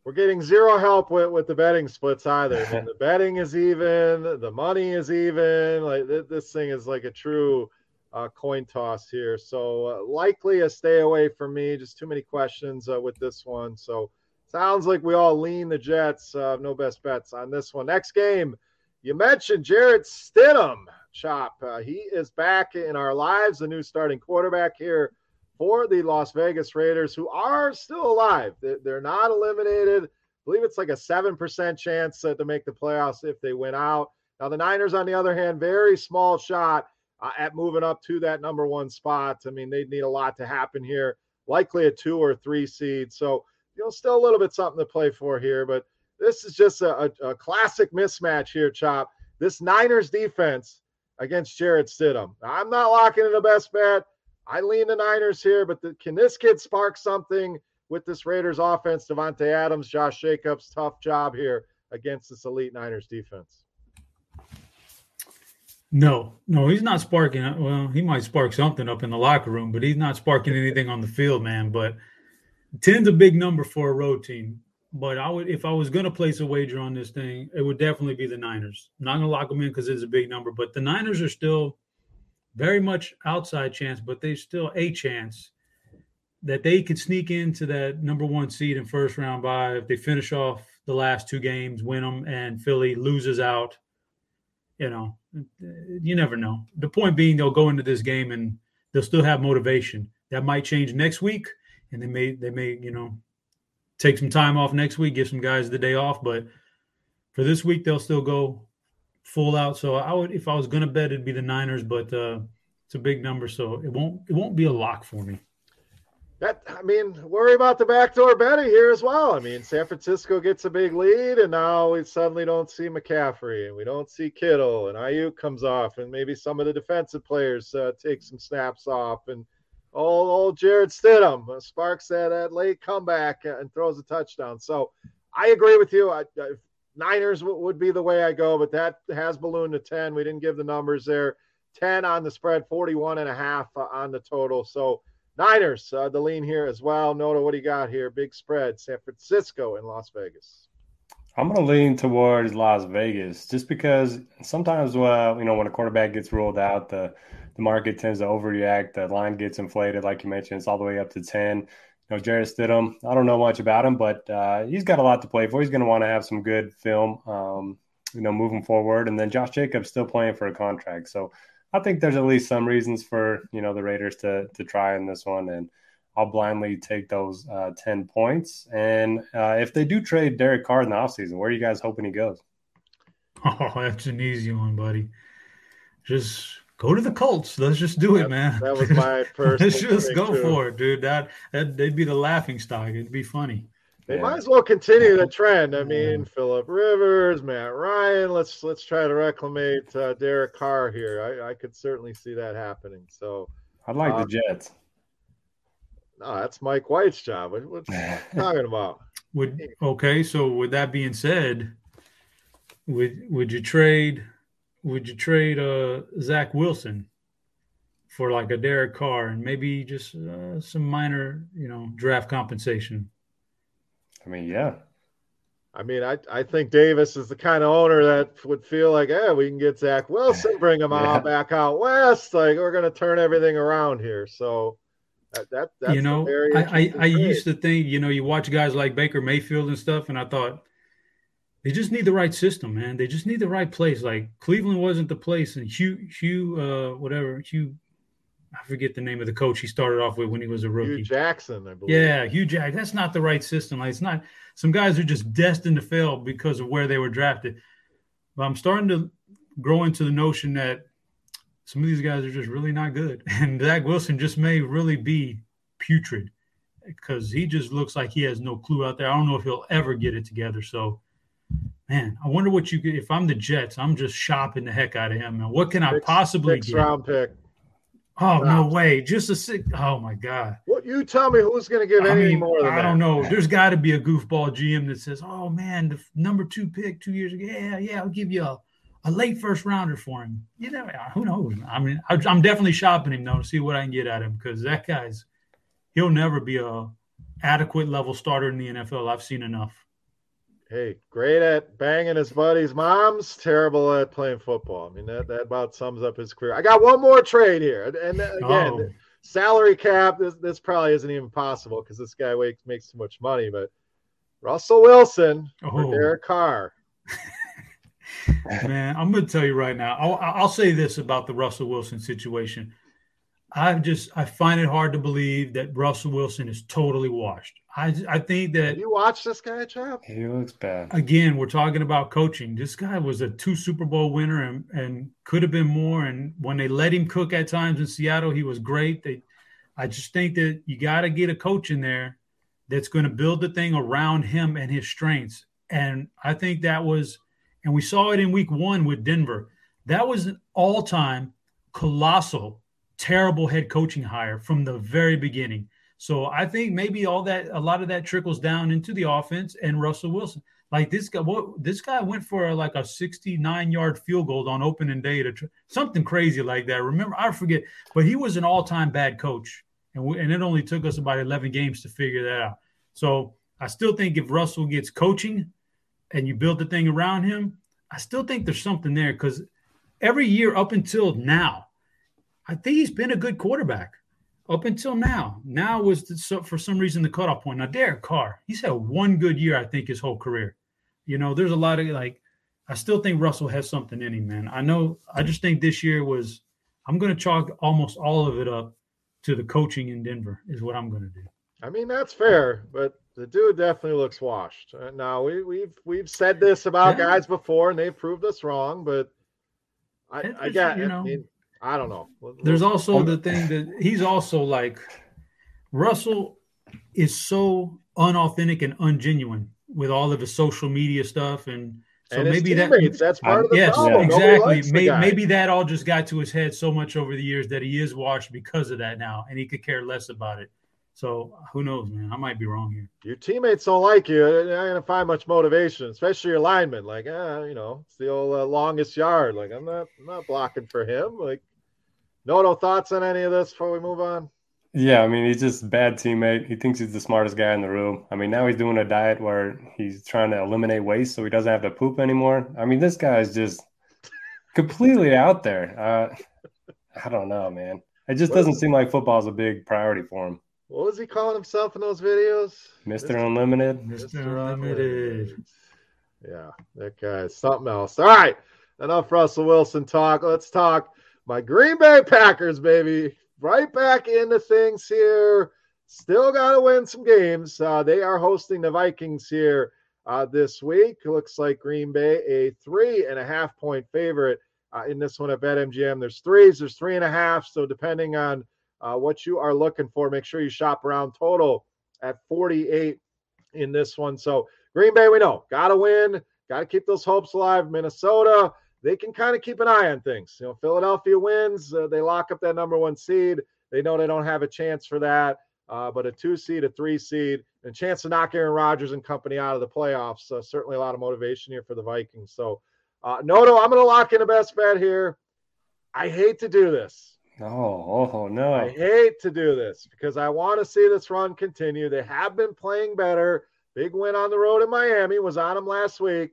Speaker 3: We're getting zero help with, with the betting splits either. And the betting is even, the money is even. Like this thing is like a true uh, coin toss here. So uh, likely a stay away from me. Just too many questions uh, with this one. So Sounds like we all lean the Jets. Uh, no best bets on this one. Next game, you mentioned Jarrett Stidham. Chop. Uh, he is back in our lives, the new starting quarterback here for the Las Vegas Raiders, who are still alive. They're not eliminated. I believe it's like a 7% chance to make the playoffs if they win out. Now, the Niners, on the other hand, very small shot uh, at moving up to that number one spot. I mean, they'd need a lot to happen here, likely a two or three seed. So you know, still a little bit something to play for here. But this is just a, a, a classic mismatch here, Chop. This Niners defense against Jarrett Stidham. I'm not locking in the best bet. I lean the Niners here, but the, can this kid spark something with this Raiders offense? Davante Adams, Josh Jacobs, tough job here against this elite Niners defense.
Speaker 4: No, no, he's not sparking. Well, he might spark something up in the locker room, but he's not sparking anything on the field, man. But 10's a big number for a road team. But I would, if I was going to place a wager on this thing, it would definitely be the Niners. I'm not going to lock them in because it's a big number, but the Niners are still very much outside chance, but there's still a chance that they could sneak into that number one seed in first round by if they finish off the last two games, win them, and Philly loses out. You know, you never know. The point being, they'll go into this game and they'll still have motivation. That might change next week, and they may they may you know take some time off next week, give some guys the day off. But for this week, they'll still go full out. So I would, if I was going to bet, it'd be the Niners, but uh, it's a big number, so it won't it won't be a lock for me.
Speaker 3: That I mean, worry about the backdoor betting here as well. I mean, San Francisco gets a big lead, and now we suddenly don't see McCaffrey, and we don't see Kittle, and Aiyuk comes off, and maybe some of the defensive players uh, take some snaps off, and old old Jarrett Stidham uh, sparks that, that late comeback and throws a touchdown. So I agree with you. I, I, Niners w- would be the way I go, but that has ballooned to 10. We didn't give the numbers there. 10 on the spread, 41 and a half uh, on the total. So Niners, uh, the lean here as well. Noto, what do you got here? Big spread, San Francisco and Las Vegas.
Speaker 5: I'm going to lean towards Las Vegas just because sometimes, uh, you know, when a quarterback gets ruled out, the the market tends to overreact. The line gets inflated, like you mentioned, it's all the way up to 10. You know, Jarrett Stidham, I don't know much about him, but uh, he's got a lot to play for. He's going to want to have some good film, um, you know, moving forward. And then Josh Jacobs still playing for a contract. So I think there's at least some reasons for you know the Raiders to to try in this one, and I'll blindly take those uh, ten points. And uh, if they do trade Derek Carr in the offseason, where are you guys hoping he goes?
Speaker 4: Oh, that's an easy one, buddy. Just go to the Colts. Let's just do it, man.
Speaker 3: That was my first.
Speaker 4: Let's just go too. for it, dude. That that they'd be the laughing stock. It'd be funny.
Speaker 3: They yeah. might as well continue the trend. I mean, Philip Rivers, Matt Ryan. Let's let's try to reclimate uh, Derek Carr here. I, I could certainly see that happening. So
Speaker 5: I'd like the um, Jets.
Speaker 3: No, that's Mike White's job. What, what's talking about?
Speaker 4: Would okay. So with that being said, would would you trade? Would you trade uh, Zach Wilson for like a Derek Carr and maybe just uh, some minor, you know, draft compensation?
Speaker 5: I mean, yeah.
Speaker 3: I mean, I, I think Davis is the kind of owner that would feel like, hey, we can get Zach Wilson, bring him yeah. out back out west. Like we're going to turn everything around here. So that, that that's
Speaker 4: you know, I I, I used to think, you know, you watch guys like Baker Mayfield and stuff, and I thought they just need the right system, man. They just need the right place. Like Cleveland wasn't the place, and Hue Hue uh, whatever Hue I forget the name of the coach he started off with when he was a rookie.
Speaker 3: Hue Jackson, I believe.
Speaker 4: Yeah, Jack. That's not the right system. Like it's not. Some guys are just destined to fail because of where they were drafted. But I'm starting to grow into the notion that some of these guys are just really not good, and Zach Wilson just may really be putrid because he just looks like he has no clue out there. I don't know if he'll ever get it together. So, man, I wonder what you get. If I'm the Jets, I'm just shopping the heck out of him. And what can I possibly
Speaker 3: six
Speaker 4: get?
Speaker 3: round pick.
Speaker 4: Oh no way! Just a sick. Oh my god!
Speaker 3: What you tell me? Who's going to give I any mean, more? I
Speaker 4: that? don't know. There's got to be a goofball GM that says, "Oh man, the number two pick two years ago. Yeah, yeah, I'll give you a, a late first rounder for him." You know, who knows? I mean, I'm definitely shopping him though to see what I can get at him because that guy's he'll never be a adequate level starter in the NFL. I've seen enough.
Speaker 3: Hey, great at banging his buddies' moms, terrible at playing football. I mean, that, that about sums up his career. I got one more trade here. And again, oh. salary cap, this, this probably isn't even possible because this guy makes, makes too much money. But Russell Wilson oh. for Derek Carr.
Speaker 4: Man, I'm going to tell you right now. I'll, I'll say this about the Russell Wilson situation. I just I find it hard to believe that Russell Wilson is totally washed. I I think that
Speaker 3: Have you watch this guy, Chop.
Speaker 5: He looks bad.
Speaker 4: Again, we're talking about coaching. This guy was a two Super Bowl winner and and could have been more. And when they let him cook at times in Seattle, he was great. They, I just think that you got to get a coach in there that's going to build the thing around him and his strengths. And I think that was, and we saw it in week one with Denver. That was an all time colossal, terrible head coaching hire from the very beginning. So I think maybe all that, a lot of that trickles down into the offense and Russell Wilson. Like this guy, what this guy went for uh, like a 69 yard field goal on opening day to tr- something crazy like that. Remember, I forget, but he was an all time bad coach, and we, and it only took us about 11 games to figure that out. So I still think if Russell gets coaching, and you build the thing around him, I still think there's something there because every year up until now, I think he's been a good quarterback up until now. Now was the, so for some reason the cutoff point. Now Derek Carr, he's had one good year, I think, his whole career. You know, there's a lot of like, I still think Russell has something in him, man. I know, I just think this year was, I'm going to chalk almost all of it up to the coaching in Denver, is what I'm going to do.
Speaker 3: I mean, that's fair, but the dude definitely looks washed. Uh, now we, we've we've said this about
Speaker 4: Yeah.
Speaker 3: guys before, and they've proved us wrong. But I, I get,
Speaker 4: you
Speaker 3: I
Speaker 4: know,
Speaker 3: mean, I don't know.
Speaker 4: There's also the thing that he's also like Russell is so unauthentic and ungenuine with all of his social media stuff, and so
Speaker 3: and
Speaker 4: maybe that
Speaker 3: that's part of the
Speaker 4: yes,
Speaker 3: problem. Nobody
Speaker 4: exactly.
Speaker 3: likes the
Speaker 4: maybe that all just got to his head so much over the years that he is washed because of that now, and he could care less about it. So who knows, man? I might be wrong here.
Speaker 3: your teammates don't like you. You're not gonna find much motivation, especially your lineman. Like, ah, you know, it's the old uh, longest yard. Like, I'm not, I'm not blocking for him. Like, no, no thoughts on any of this before we move on.
Speaker 5: Yeah, I mean, he's just a bad teammate. He thinks he's the smartest guy in the room. I mean, now he's doing a diet where he's trying to eliminate waste so he doesn't have to poop anymore. I mean, this guy is just completely out there. Uh, I don't know, man. It just
Speaker 3: What
Speaker 5: doesn't
Speaker 3: is-
Speaker 5: seem like football is a big priority for him.
Speaker 3: What was he calling himself in those videos?
Speaker 5: Mr. Unlimited.
Speaker 4: Mr. Unlimited.
Speaker 3: Yeah, that guy is something else. All right, enough Russell Wilson talk. Let's talk my Green Bay Packers, baby. Right back into things here. Still got to win some games. Uh, they are hosting the Vikings here uh, this week. Looks like Green Bay a three and a half point favorite uh, in this one at BetMGM. There's threes, there's three and a half. So depending on uh, what you are looking for, make sure you shop around total at 48 in this one. So Green Bay, we know, got to win, got to keep those hopes alive. Minnesota, they can kind of keep an eye on things. You know, Philadelphia wins, uh, they lock up that number one seed. They know they don't have a chance for that, uh, but a two seed, a three seed, and a chance to knock Aaron Rodgers and company out of the playoffs. Uh, certainly a lot of motivation here for the Vikings. So, uh, Noto, I'm going to lock in a best bet here. I hate to do this.
Speaker 5: Oh, oh no.
Speaker 3: I hate to do this because I want to see this run continue. They have been playing better. Big win on the road in Miami was on them last week.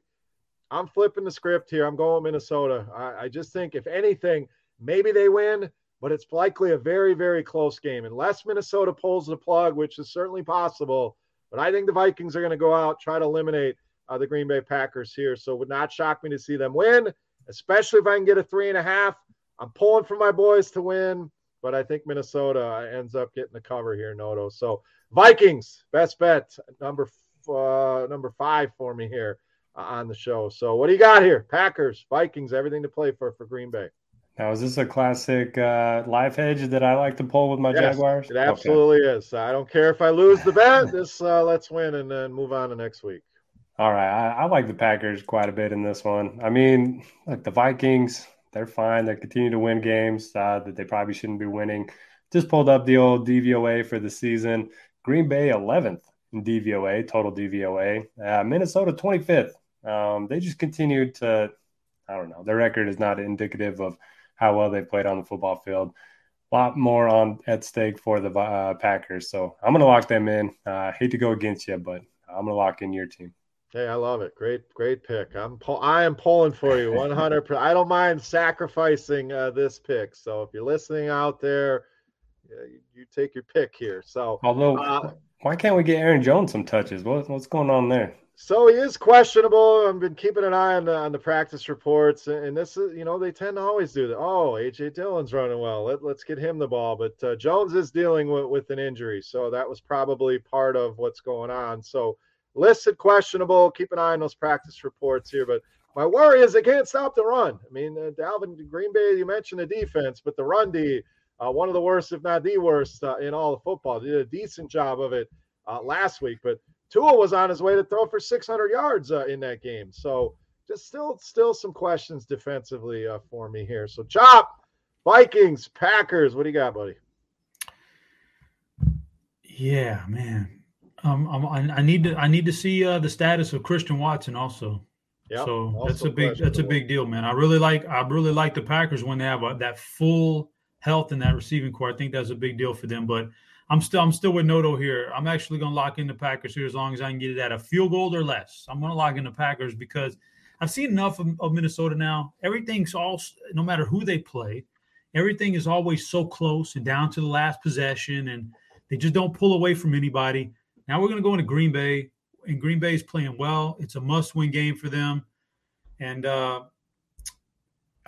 Speaker 3: I'm flipping the script here. I'm going Minnesota. I, I just think, if anything, maybe they win, but it's likely a very, very close game. Unless Minnesota pulls the plug, which is certainly possible. But I think the Vikings are going to go out, try to eliminate uh, the Green Bay Packers here. So it would not shock me to see them win, especially if I can get a three and a half. I'm pulling for my boys to win, but I think Minnesota ends up getting the cover here, Noto. So Vikings, best bet, number uh, number five for me here uh, on the show. So what do you got here? Packers, Vikings, everything to play for for Green Bay.
Speaker 5: Now, is this a classic uh, life hedge that I like to pull with my
Speaker 3: Yes,
Speaker 5: Jaguars?
Speaker 3: It absolutely is. I don't care if I lose the bet. This uh, let's win and then move on to next week.
Speaker 5: All right, I, I like the Packers quite a bit in this one. I mean, like the Vikings, they're fine. They continue to win games uh, that they probably shouldn't be winning. Just pulled up the old DVOA for the season. Green Bay 11th in DVOA, total DVOA. Uh, Minnesota 25th. Um, they just continued to, I don't know, their record is not indicative of how well they played on the football field. A lot more on at stake for the uh, Packers. So I'm going to lock them in. Uh, hate to go against you, but I'm going to lock in your team.
Speaker 3: Hey, I love it. Great, great pick. I'm I am pulling for you 100. percent I don't mind sacrificing uh, this pick. So if you're listening out there, you take your pick here. So
Speaker 5: Although,
Speaker 3: Uh,
Speaker 5: why can't we get Aaron Jones some touches? What, what's going on there?
Speaker 3: So he is questionable. I've been keeping an eye on the on the practice reports, and this is you know they tend to always do that. Oh, AJ Dillon's running well. Let, let's get him the ball. But uh, Jones is dealing with, with an injury, so that was probably part of what's going on. So listed questionable. Keep an eye on those practice reports here. But my worry is they can't stop the run. I mean, uh, Dalvin Green Bay. You mentioned the defense, but the run D, uh, one of the worst, if not the worst, uh, in all of football. They did a decent job of it uh, last week. But Tua was on his way to throw for 600 yards uh, in that game. So just still still some questions defensively uh, for me here. So chop Vikings, Packers. What do you got, buddy?
Speaker 4: Yeah, man. Um, I'm, I need to I need to see uh, the status of Christian Watson also. Yep, so that's a big that's a big deal, man. I really like I really like the Packers when they have a, that full health in that receiving corps. I think that's a big deal for them. But I'm still I'm still with Noto here. I'm actually going to lock in the Packers here as long as I can get it at a field goal or less. I'm going to lock in the Packers because I've seen enough of, of Minnesota now. Everything's all no matter who they play, everything is always so close and down to the last possession, and they just don't pull away from anybody. Now we're going to go into Green Bay, and Green Bay is playing well. It's a must-win game for them, and uh,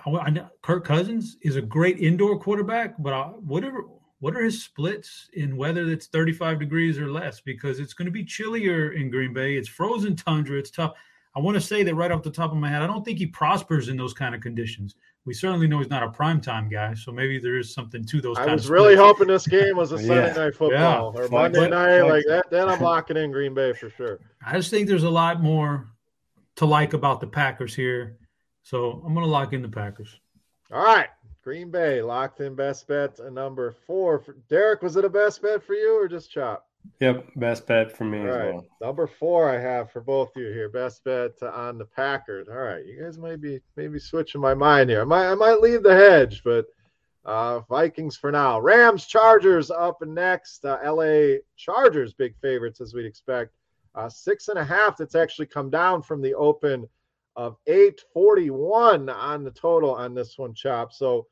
Speaker 4: I, I, Kirk Cousins is a great indoor quarterback, but I, whatever what are his splits in weather that's 35 degrees or less? Because it's going to be chillier in Green Bay. It's frozen tundra. It's tough. I want to say that right off the top of my head, I don't think he prospers in those kind of conditions. We certainly know he's not a prime time guy, so maybe there is something to those.
Speaker 3: I was really hoping this game was a Sunday yeah. night football yeah. or Monday night like that. Then I'm locking in Green Bay for sure.
Speaker 4: I just think there's a lot more to like about the Packers here, so I'm going to lock in the Packers.
Speaker 3: All right, Green Bay locked in best bet number four. For, Derek, was it a best bet for you or just chop?
Speaker 5: Yep, best bet for me
Speaker 3: All
Speaker 5: as
Speaker 3: right.
Speaker 5: well.
Speaker 3: Number four, I have for both of you here. Best bet on the Packers. All right, you guys might be maybe switching my mind here. I might I might leave the hedge, but uh, Vikings for now. Rams, Chargers up next. Uh, L.A. Chargers, big favorites as we'd expect. Uh, six and a half. That's actually come down from the open of 841 on the total on this one, Chop. So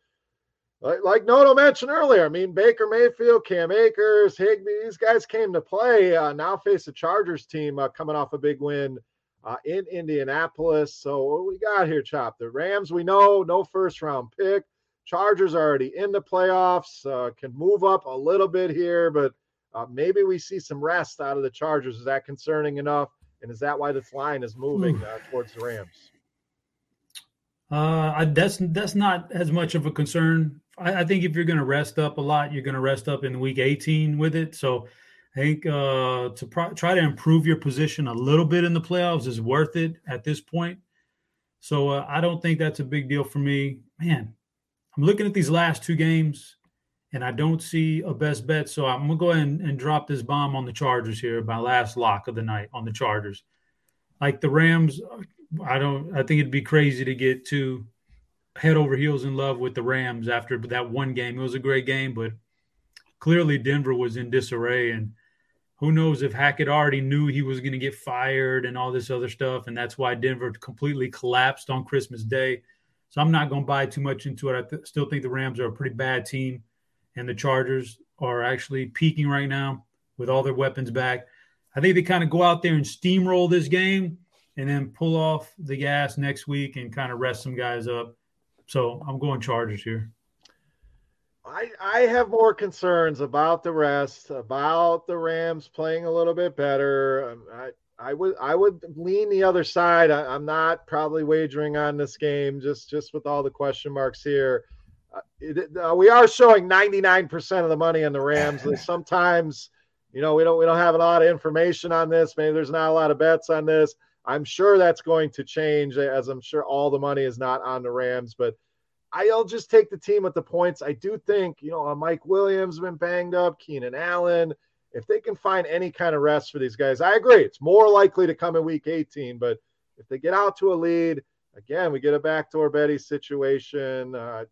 Speaker 3: like, like Noto mentioned earlier, I mean, Baker Mayfield, Cam Akers, Higbee, these guys came to play. Uh, now face the Chargers team uh, coming off a big win uh, in Indianapolis. So what we got here, Chop? The Rams, we know, no first round pick. Chargers already in the playoffs, uh, can move up a little bit here, but uh, maybe we see some rest out of the Chargers. Is that concerning enough? And is that why this line is moving uh, towards the Rams?
Speaker 4: Uh, that's that's not as much of a concern. I, I think if you're going to rest up a lot, you're going to rest up in week 18 with it. So I think uh, to pro- try to improve your position a little bit in the playoffs is worth it at this point. So uh, I don't think that's a big deal for me. Man, I'm looking at these last two games, and I don't see a best bet. So I'm gonna go ahead and, and drop this bomb on the Chargers here. My last lock of the night on the Chargers. Like the Rams, I don't. I think it'd be crazy to get too head over heels in love with the Rams after that one game. It was a great game, but clearly Denver was in disarray, and who knows if Hackett already knew he was going to get fired and all this other stuff, and that's why Denver completely collapsed on Christmas Day. So I'm not going to buy too much into it. I th- still think the Rams are a pretty bad team, and the Chargers are actually peaking right now with all their weapons back. I think they kind of go out there and steamroll this game and then pull off the gas next week and kind of rest some guys up. So I'm going Chargers here.
Speaker 3: I, I have more concerns about the rest, about the Rams playing a little bit better. Um, I, I would I would lean the other side. I, am not probably wagering on this game just just with all the question marks here. Uh, it, uh, we are showing 99% of the money on the Rams. And Sometimes, you know, we don't we don't have a lot of information on this. Maybe there's not a lot of bets on this. I'm sure that's going to change as I'm sure all the money is not on the Rams, but I'll just take the team with the points. I do think, you know, Mike Williams been banged up, Keenan Allen. If they can find any kind of rest for these guys, I agree. It's more likely to come in week 18, but if they get out to a lead, again, we get a backdoor Betty situation. Uh,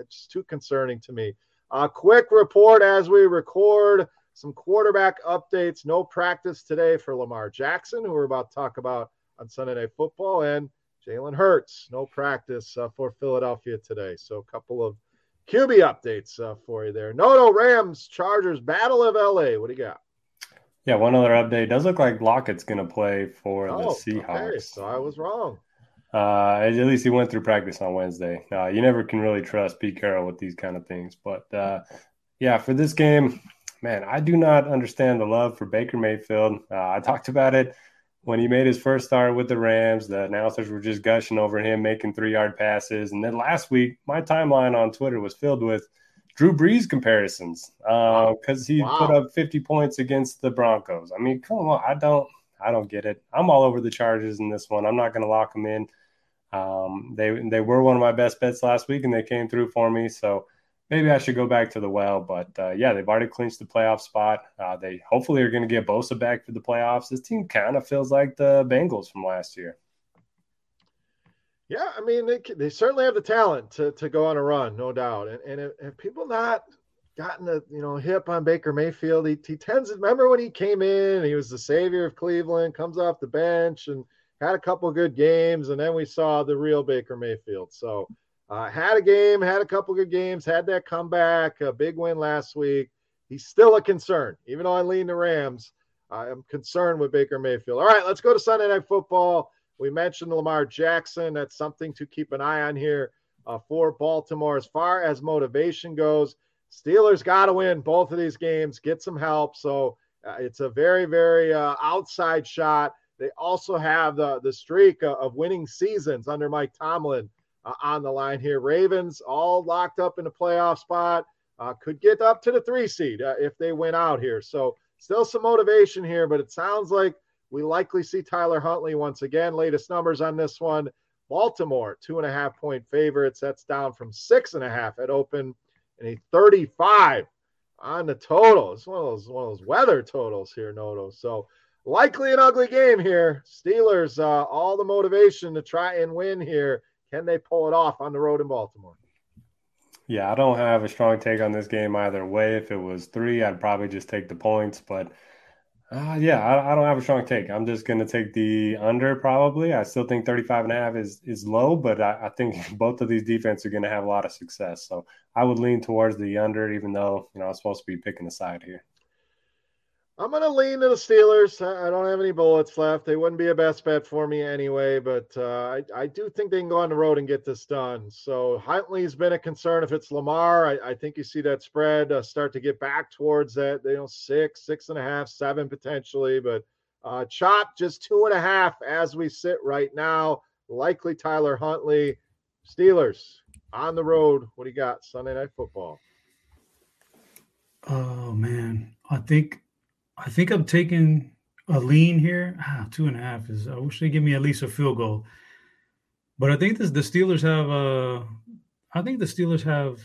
Speaker 3: it's too concerning to me. A uh, quick report as we record some quarterback updates. No practice today for Lamar Jackson, who we're about to talk about on Sunday Night Football, and Jalen Hurts. No practice uh, for Philadelphia today. So a couple of QB updates uh, for you there. No, no, Rams, Chargers, Battle of LA. What do you got?
Speaker 5: Yeah, one other update. It does look like Lockett's going to play for oh, the Seahawks. Okay,
Speaker 3: so I was wrong.
Speaker 5: Uh, at least he went through practice on Wednesday. Uh, you never can really trust Pete Carroll with these kind of things. But uh, yeah, for this game, man, I do not understand the love for Baker Mayfield. Uh, I talked about it when he made his first start with the Rams. The announcers were just gushing over him making three yard passes. And then last week, my timeline on Twitter was filled with Drew Brees comparisons because uh, he
Speaker 3: Wow.
Speaker 5: put up 50 points against the Broncos. I mean, come on, I don't, I don't get it. I'm all over the Chargers in this one. I'm not going to lock them in. Um, they they were one of my best bets last week, and they came through for me. So maybe I should go back to the well. But uh, yeah, they've already clinched the playoff spot. Uh, they hopefully are going to get Bosa back for the playoffs. This team kind of feels like the Bengals from last year.
Speaker 3: Yeah, I mean, they, they certainly have the talent to, to go on a run, no doubt. And, and if, if people not gotten the you know hip on Baker Mayfield, he, he tends to remember when he came in, he was the savior of Cleveland, comes off the bench and had a couple good games, and then we saw the real Baker Mayfield. So uh, had a game, had a couple good games, had that comeback, a big win last week. He's still a concern, even though I lean the Rams. I'm concerned with Baker Mayfield. All right, let's go to Sunday Night Football. We mentioned Lamar Jackson. That's something to keep an eye on here uh, for Baltimore. As far as motivation goes, Steelers got to win both of these games, get some help. So uh, it's a very, very uh, outside shot. They also have the, the streak of, winning seasons under Mike Tomlin uh, on the line here. Ravens all locked up in the playoff spot, uh, could get up to the three seed uh, if they win out here. So still some motivation here, but it sounds like we likely see Tyler Huntley once again. Latest numbers on this one Baltimore, two and a half point favorites. That's down from six and a half at open and a 35 on the total. It's one of those one of those weather totals here, Noto. So likely an ugly game here. Steelers, uh, all the motivation to try and win here. Can they pull it off on the road in Baltimore?
Speaker 5: Yeah, I don't have a strong take on this game either way. If it was three, I'd probably just take the points. But uh, yeah, I, I don't have a strong take. I'm just going to take the under probably. I still think 35 and a half is, is low, but I, I think both of these defenses are going to have a lot of success. So I would lean towards the under, even though, you know, I'm supposed to be picking a side here.
Speaker 3: I'm going to lean to the Steelers. I don't have any bullets left. They wouldn't be a best bet for me anyway, but uh, I, I do think they can go on the road and get this done. So Huntley's been a concern. If it's Lamar, I, I think you see that spread uh, start to get back towards that, you know, six, six and a half, seven potentially. But uh, chop just two and a half as we sit right now. Likely Tyler Huntley. Steelers on the road. What do you got? Sunday Night Football.
Speaker 4: Oh man, I think I think I'm taking a lean here. Ah, two and a half is. I wish they give me at least a field goal. But I think this, the Steelers have a. I think the Steelers have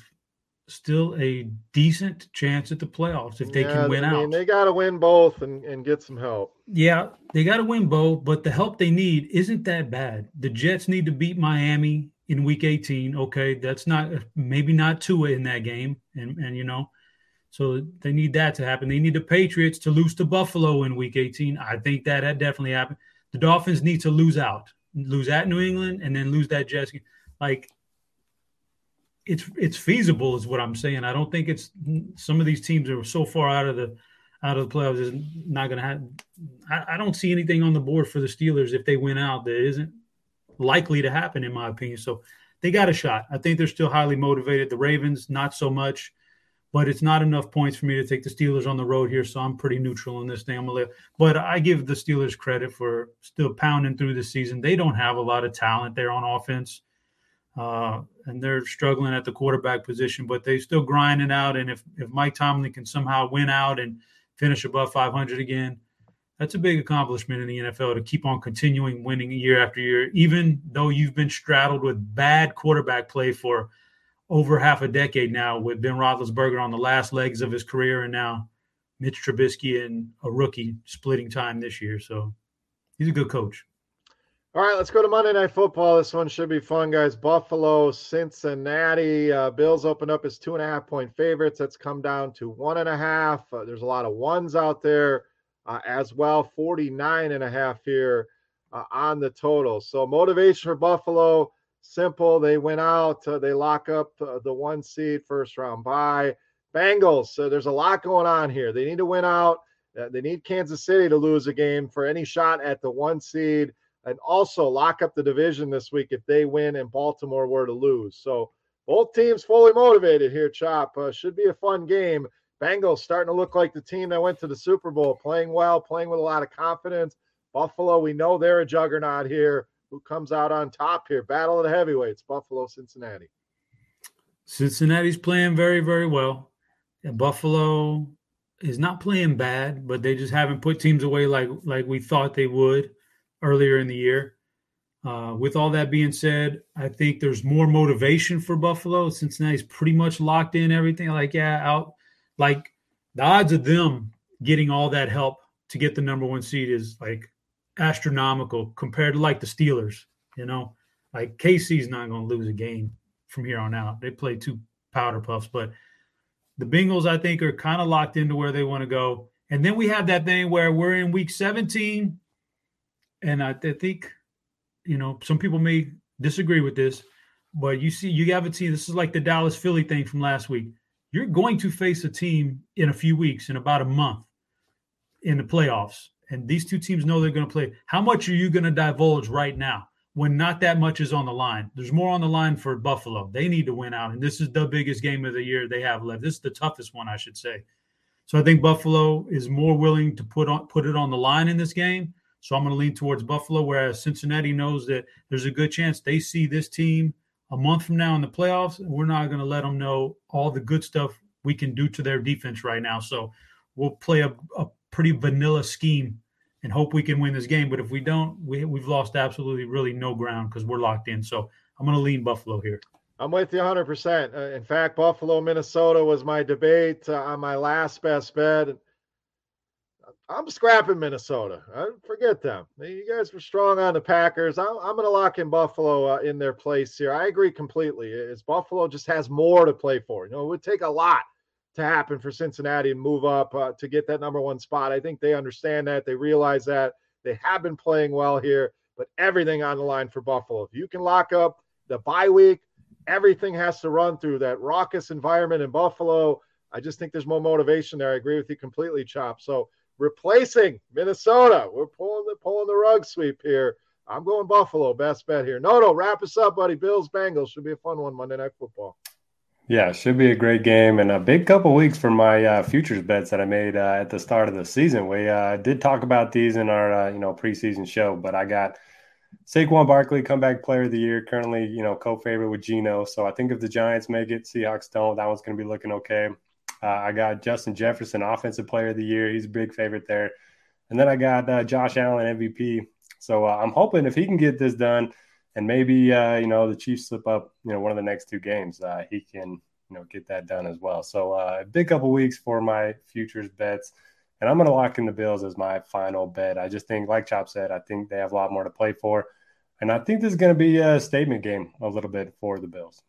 Speaker 4: still a decent chance at the playoffs if they
Speaker 3: Yeah,
Speaker 4: can win
Speaker 3: I mean,
Speaker 4: out.
Speaker 3: They got to win both and, and get some help.
Speaker 4: Yeah, they got to win both, but the help they need isn't that bad. The Jets need to beat Miami in Week 18. Okay, that's not maybe not Tua in that game, and and you know, so they need that to happen. They need the Patriots to lose to Buffalo in Week 18. I think that had definitely happened. The Dolphins need to lose out, lose at New England, and then lose that Jets. game. Like it's it's feasible, is what I'm saying. I don't think it's some of these teams are so far out of the out of the playoffs is not going to have. I, I don't see anything on the board for the Steelers if they win out that isn't likely to happen, in my opinion. So they got a shot. I think they're still highly motivated. The Ravens, not so much, but it's not enough points for me to take the Steelers on the road here. So I'm pretty neutral in this thing. But I give the Steelers credit for still pounding through the season. They don't have a lot of talent there on offense. Uh, and they're struggling at the quarterback position, but they still grinding out. And if, if Mike Tomlin can somehow win out and finish above 500 again, that's a big accomplishment in the NFL to keep on continuing winning year after year, even though you've been straddled with bad quarterback play for over half a decade now, with Ben Roethlisberger on the last legs of his career, and now Mitch Trubisky and a rookie splitting time this year. So he's a good coach.
Speaker 3: All right, let's go to Monday Night Football. This one should be fun, guys. Buffalo, Cincinnati. Uh, Bills open up as two and a half point favorites. That's come down to one and a half. Uh, there's a lot of ones out there uh, as well. 49 and a half here uh, on the total. So motivation for Buffalo, simple. They went out. Uh, they lock up uh, the one seed first round bye. Bengals. So there's a lot going on here. They need to win out. Uh, they need Kansas City to lose a game for any shot at the one seed and also lock up the division this week if they win and Baltimore were to lose. So both teams fully motivated here, Chop. Uh, should be a fun game. Bengals starting to look like the team that went to the Super Bowl, playing well, playing with a lot of confidence. Buffalo, we know they're a juggernaut here. Who comes out on top here? Battle of the heavyweights, Buffalo, Cincinnati.
Speaker 4: Cincinnati's playing very, very well. And Buffalo is not playing bad, but they just haven't put teams away like like we thought they would earlier in the year. Uh, with all that being said, I think there's more motivation for Buffalo. Cincinnati's pretty much locked in everything. Like, yeah, out like the odds of them getting all that help to get the number one seed is like astronomical compared to like the Steelers. You know, like KC's not going to lose a game from here on out. They play two powder puffs, but the Bengals, I think, are kind of locked into where they want to go. And then we have that thing where we're in week 17. And I, I think, you know, some people may disagree with this, but you see, you have a team. This is like the Dallas Philly thing from last week. You're going to face a team in a few weeks, in about a month, in the playoffs. And these two teams know they're going to play. How much are you going to divulge right now? when not that much is on the line. There's more on the line for Buffalo. They need to win out, and this is the biggest game of the year they have left. This is the toughest one, I should say. So I think Buffalo is more willing to put on put it on the line in this game. So I'm going to lean towards Buffalo, whereas Cincinnati knows that there's a good chance they see this team a month from now in the playoffs, and we're not going to let them know all the good stuff we can do to their defense right now. So we'll play a, a pretty vanilla scheme and hope we can win this game. But if we don't, we, we've lost absolutely really no ground because we're locked in. So I'm going to lean Buffalo here.
Speaker 3: I'm with you 100%. Uh, in fact, Buffalo, Minnesota was my debate uh, on my last best bet. I'm scrapping Minnesota. I forget them. You guys were strong on the Packers. I'm, I'm going to lock in Buffalo uh, in their place here. I agree completely. Is Buffalo just has more to play for. You know, it would take a lot to happen for Cincinnati and move up uh, to get that number one spot. I think they understand that. They realize that. They have been playing well here, but everything on the line for Buffalo. If you can lock up the bye week, everything has to run through that raucous environment in Buffalo. I just think there's more motivation there. I agree with you completely, Chop. So replacing Minnesota, we're pulling the pulling the rug sweep here. I'm going Buffalo, best bet here. No, no, wrap us up, buddy. Bills Bengals should be a fun one Monday Night Football.
Speaker 5: Yeah, should be a great game and a big couple weeks for my uh, futures bets that I made uh, at the start of the season. We uh, did talk about these in our uh, you know preseason show, but I got Saquon Barkley, comeback player of the year, currently you know co-favorite with Geno. So I think if the Giants make it, Seahawks don't, that one's going to be looking okay. Uh, I got Justin Jefferson, offensive player of the year. He's a big favorite there, and then I got uh, Josh Allen, MVP. So I'm hoping if he can get this done and maybe uh, you know the Chiefs slip up, you know, one of the next two games, uh, he can you know get that done as well. So uh, a big couple weeks for my futures bets, and I'm going to lock in the Bills as my final bet. I just think, like Chop said, I think they have a lot more to play for, and I think this is going to be a statement game a little bit for the Bills.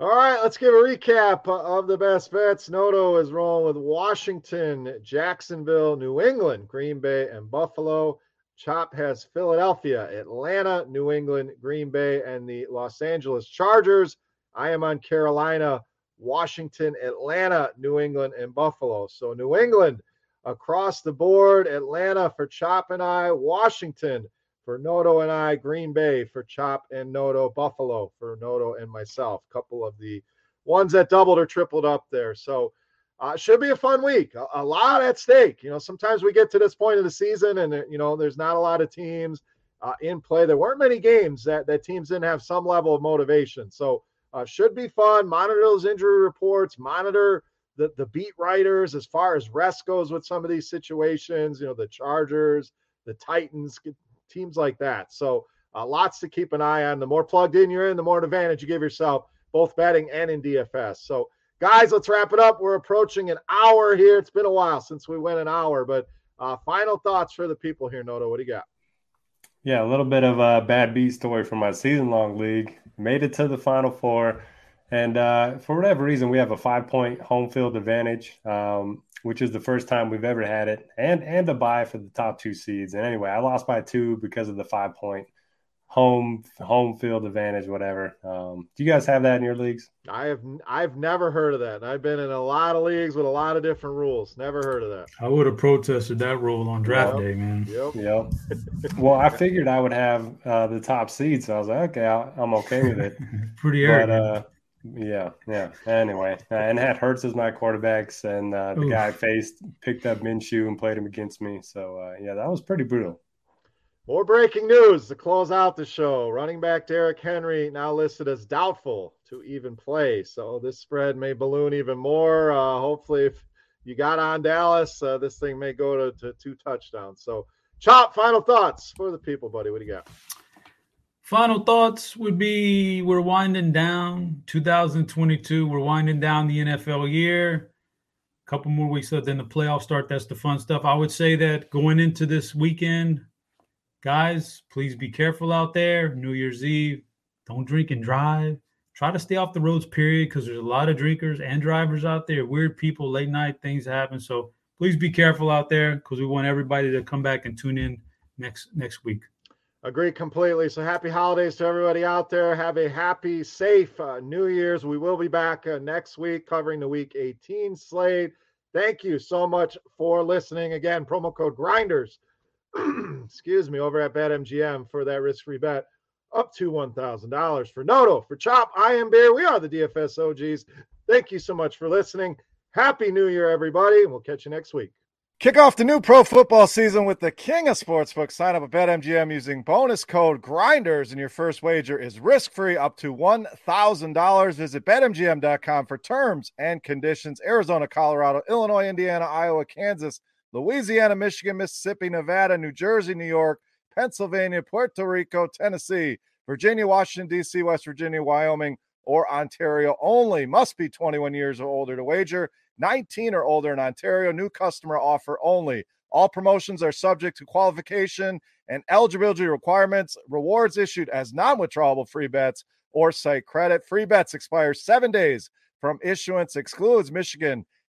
Speaker 3: All right, let's give a recap of the best bets. Noto is rolling with Washington, Jacksonville, New England, Green Bay, and Buffalo. Chop has Philadelphia, Atlanta, New England, Green Bay, and the Los Angeles Chargers. I am on Carolina, Washington, Atlanta, New England, and Buffalo. So New England across the board, Atlanta for Chop and I, Washington for Noto and I, Green Bay for Chop and Noto, Buffalo for Noto and myself. A couple of the ones that doubled or tripled up there. So uh, should be a fun week. A, a, lot at stake. You know, sometimes we get to this point of the season and, you know, there's not a lot of teams uh, in play. There weren't many games that, that teams didn't have some level of motivation. So uh, should be fun. Monitor those injury reports, monitor the, the beat writers as far as rest goes with some of these situations, you know, the Chargers, the Titans, teams like that. So uh, lots to keep an eye on. The more plugged in you're in, the more advantage you give yourself, both betting and in DFS. So Guys, let's wrap it up. We're approaching an hour here. It's been a while since we went an hour, but uh, final thoughts for the people here, Noto. What do you got?
Speaker 5: Yeah, a little bit of a bad beat story from my season long league. Made it to the final four. And uh, for whatever reason, we have a five point home field advantage, um, which is the first time we've ever had it, and and a bye for the top two seeds. And anyway, I lost by two because of the five point home home field advantage, whatever. Um, do you guys have that in your leagues?
Speaker 3: I have I've never heard of that. I've been in a lot of leagues with a lot of different rules. Never heard of that.
Speaker 4: I would have protested that rule on draft yep. day, man.
Speaker 5: Yep. Yep. well, I figured I would have uh, the top seed, so I was like, okay, i am okay with it.
Speaker 4: Pretty arrogant.
Speaker 5: But, uh, yeah, yeah. Anyway, uh, and had Hurts as my quarterbacks, and uh, the Oof. guy faced picked up Minshew and played him against me. So uh, yeah, that was pretty brutal.
Speaker 3: More breaking news to close out the show. Running back Derrick Henry now listed as doubtful
Speaker 6: to even play. So this spread may balloon even more. Uh, hopefully, if you got on Dallas, uh, this thing may go to, to two touchdowns. So, Chop, final thoughts for the people, buddy. What do you got?
Speaker 4: Final thoughts would be we're winding down 2022. We're winding down the NFL year. A couple more weeks left, then the playoffs start. That's the fun stuff. I would say that going into this weekend, guys, please be careful out there. New Year's Eve, don't drink and drive. Try to stay off the roads, period, because there's a lot of drinkers and drivers out there. Weird people, late night things happen. So please be careful out there because we want everybody to come back and tune in next next week.
Speaker 6: Agree completely. So happy holidays to everybody out there. Have a happy, safe uh, New Year's. We will be back uh, next week covering the Week 18 slate. Thank you so much for listening. Again, promo code Grinders, excuse me, over at BetMGM for that risk-free bet up to $1,000. For Noto, for Chop, I am Beer. We are the DFS OGs. Thank you so much for listening. Happy New Year, everybody, and we'll catch you next week.
Speaker 3: Kick off the new pro football season with the king of sportsbooks. Sign up at BetMGM using bonus code GRINDERS, and your first wager is risk free up to $1,000. Visit BetMGM.com for terms and conditions. Arizona, Colorado, Illinois, Indiana, Iowa, Kansas, Louisiana, Michigan, Mississippi, Nevada, New Jersey, New York, Pennsylvania, Puerto Rico, Tennessee, Virginia, Washington, D.C., West Virginia, Wyoming, or Ontario only. Must be 21 years or older to wager. 19 or older in Ontario. New customer offer only. All promotions are subject to qualification and eligibility requirements. Rewards issued as non withdrawable free bets or site credit. Free bets expire seven days from issuance, excludes Michigan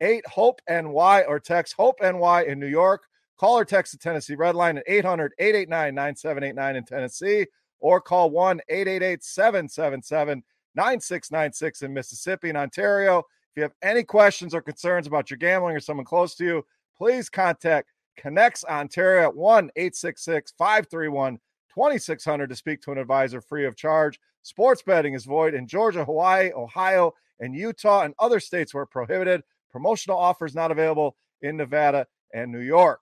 Speaker 3: 8 HOPE NY or text HOPE NY in New York. Call or text the Tennessee Red Line at 800 889 9789 in Tennessee or call 1 888 777 9696 in Mississippi and Ontario. If you have any questions or concerns about your gambling or someone close to you, please contact ConnexOntario at 1 866 531 2600 to speak to an advisor free of charge. Sports betting is void in Georgia, Hawaii, Ohio, and Utah, and other states where prohibited. Promotional offers not available in Nevada and New York.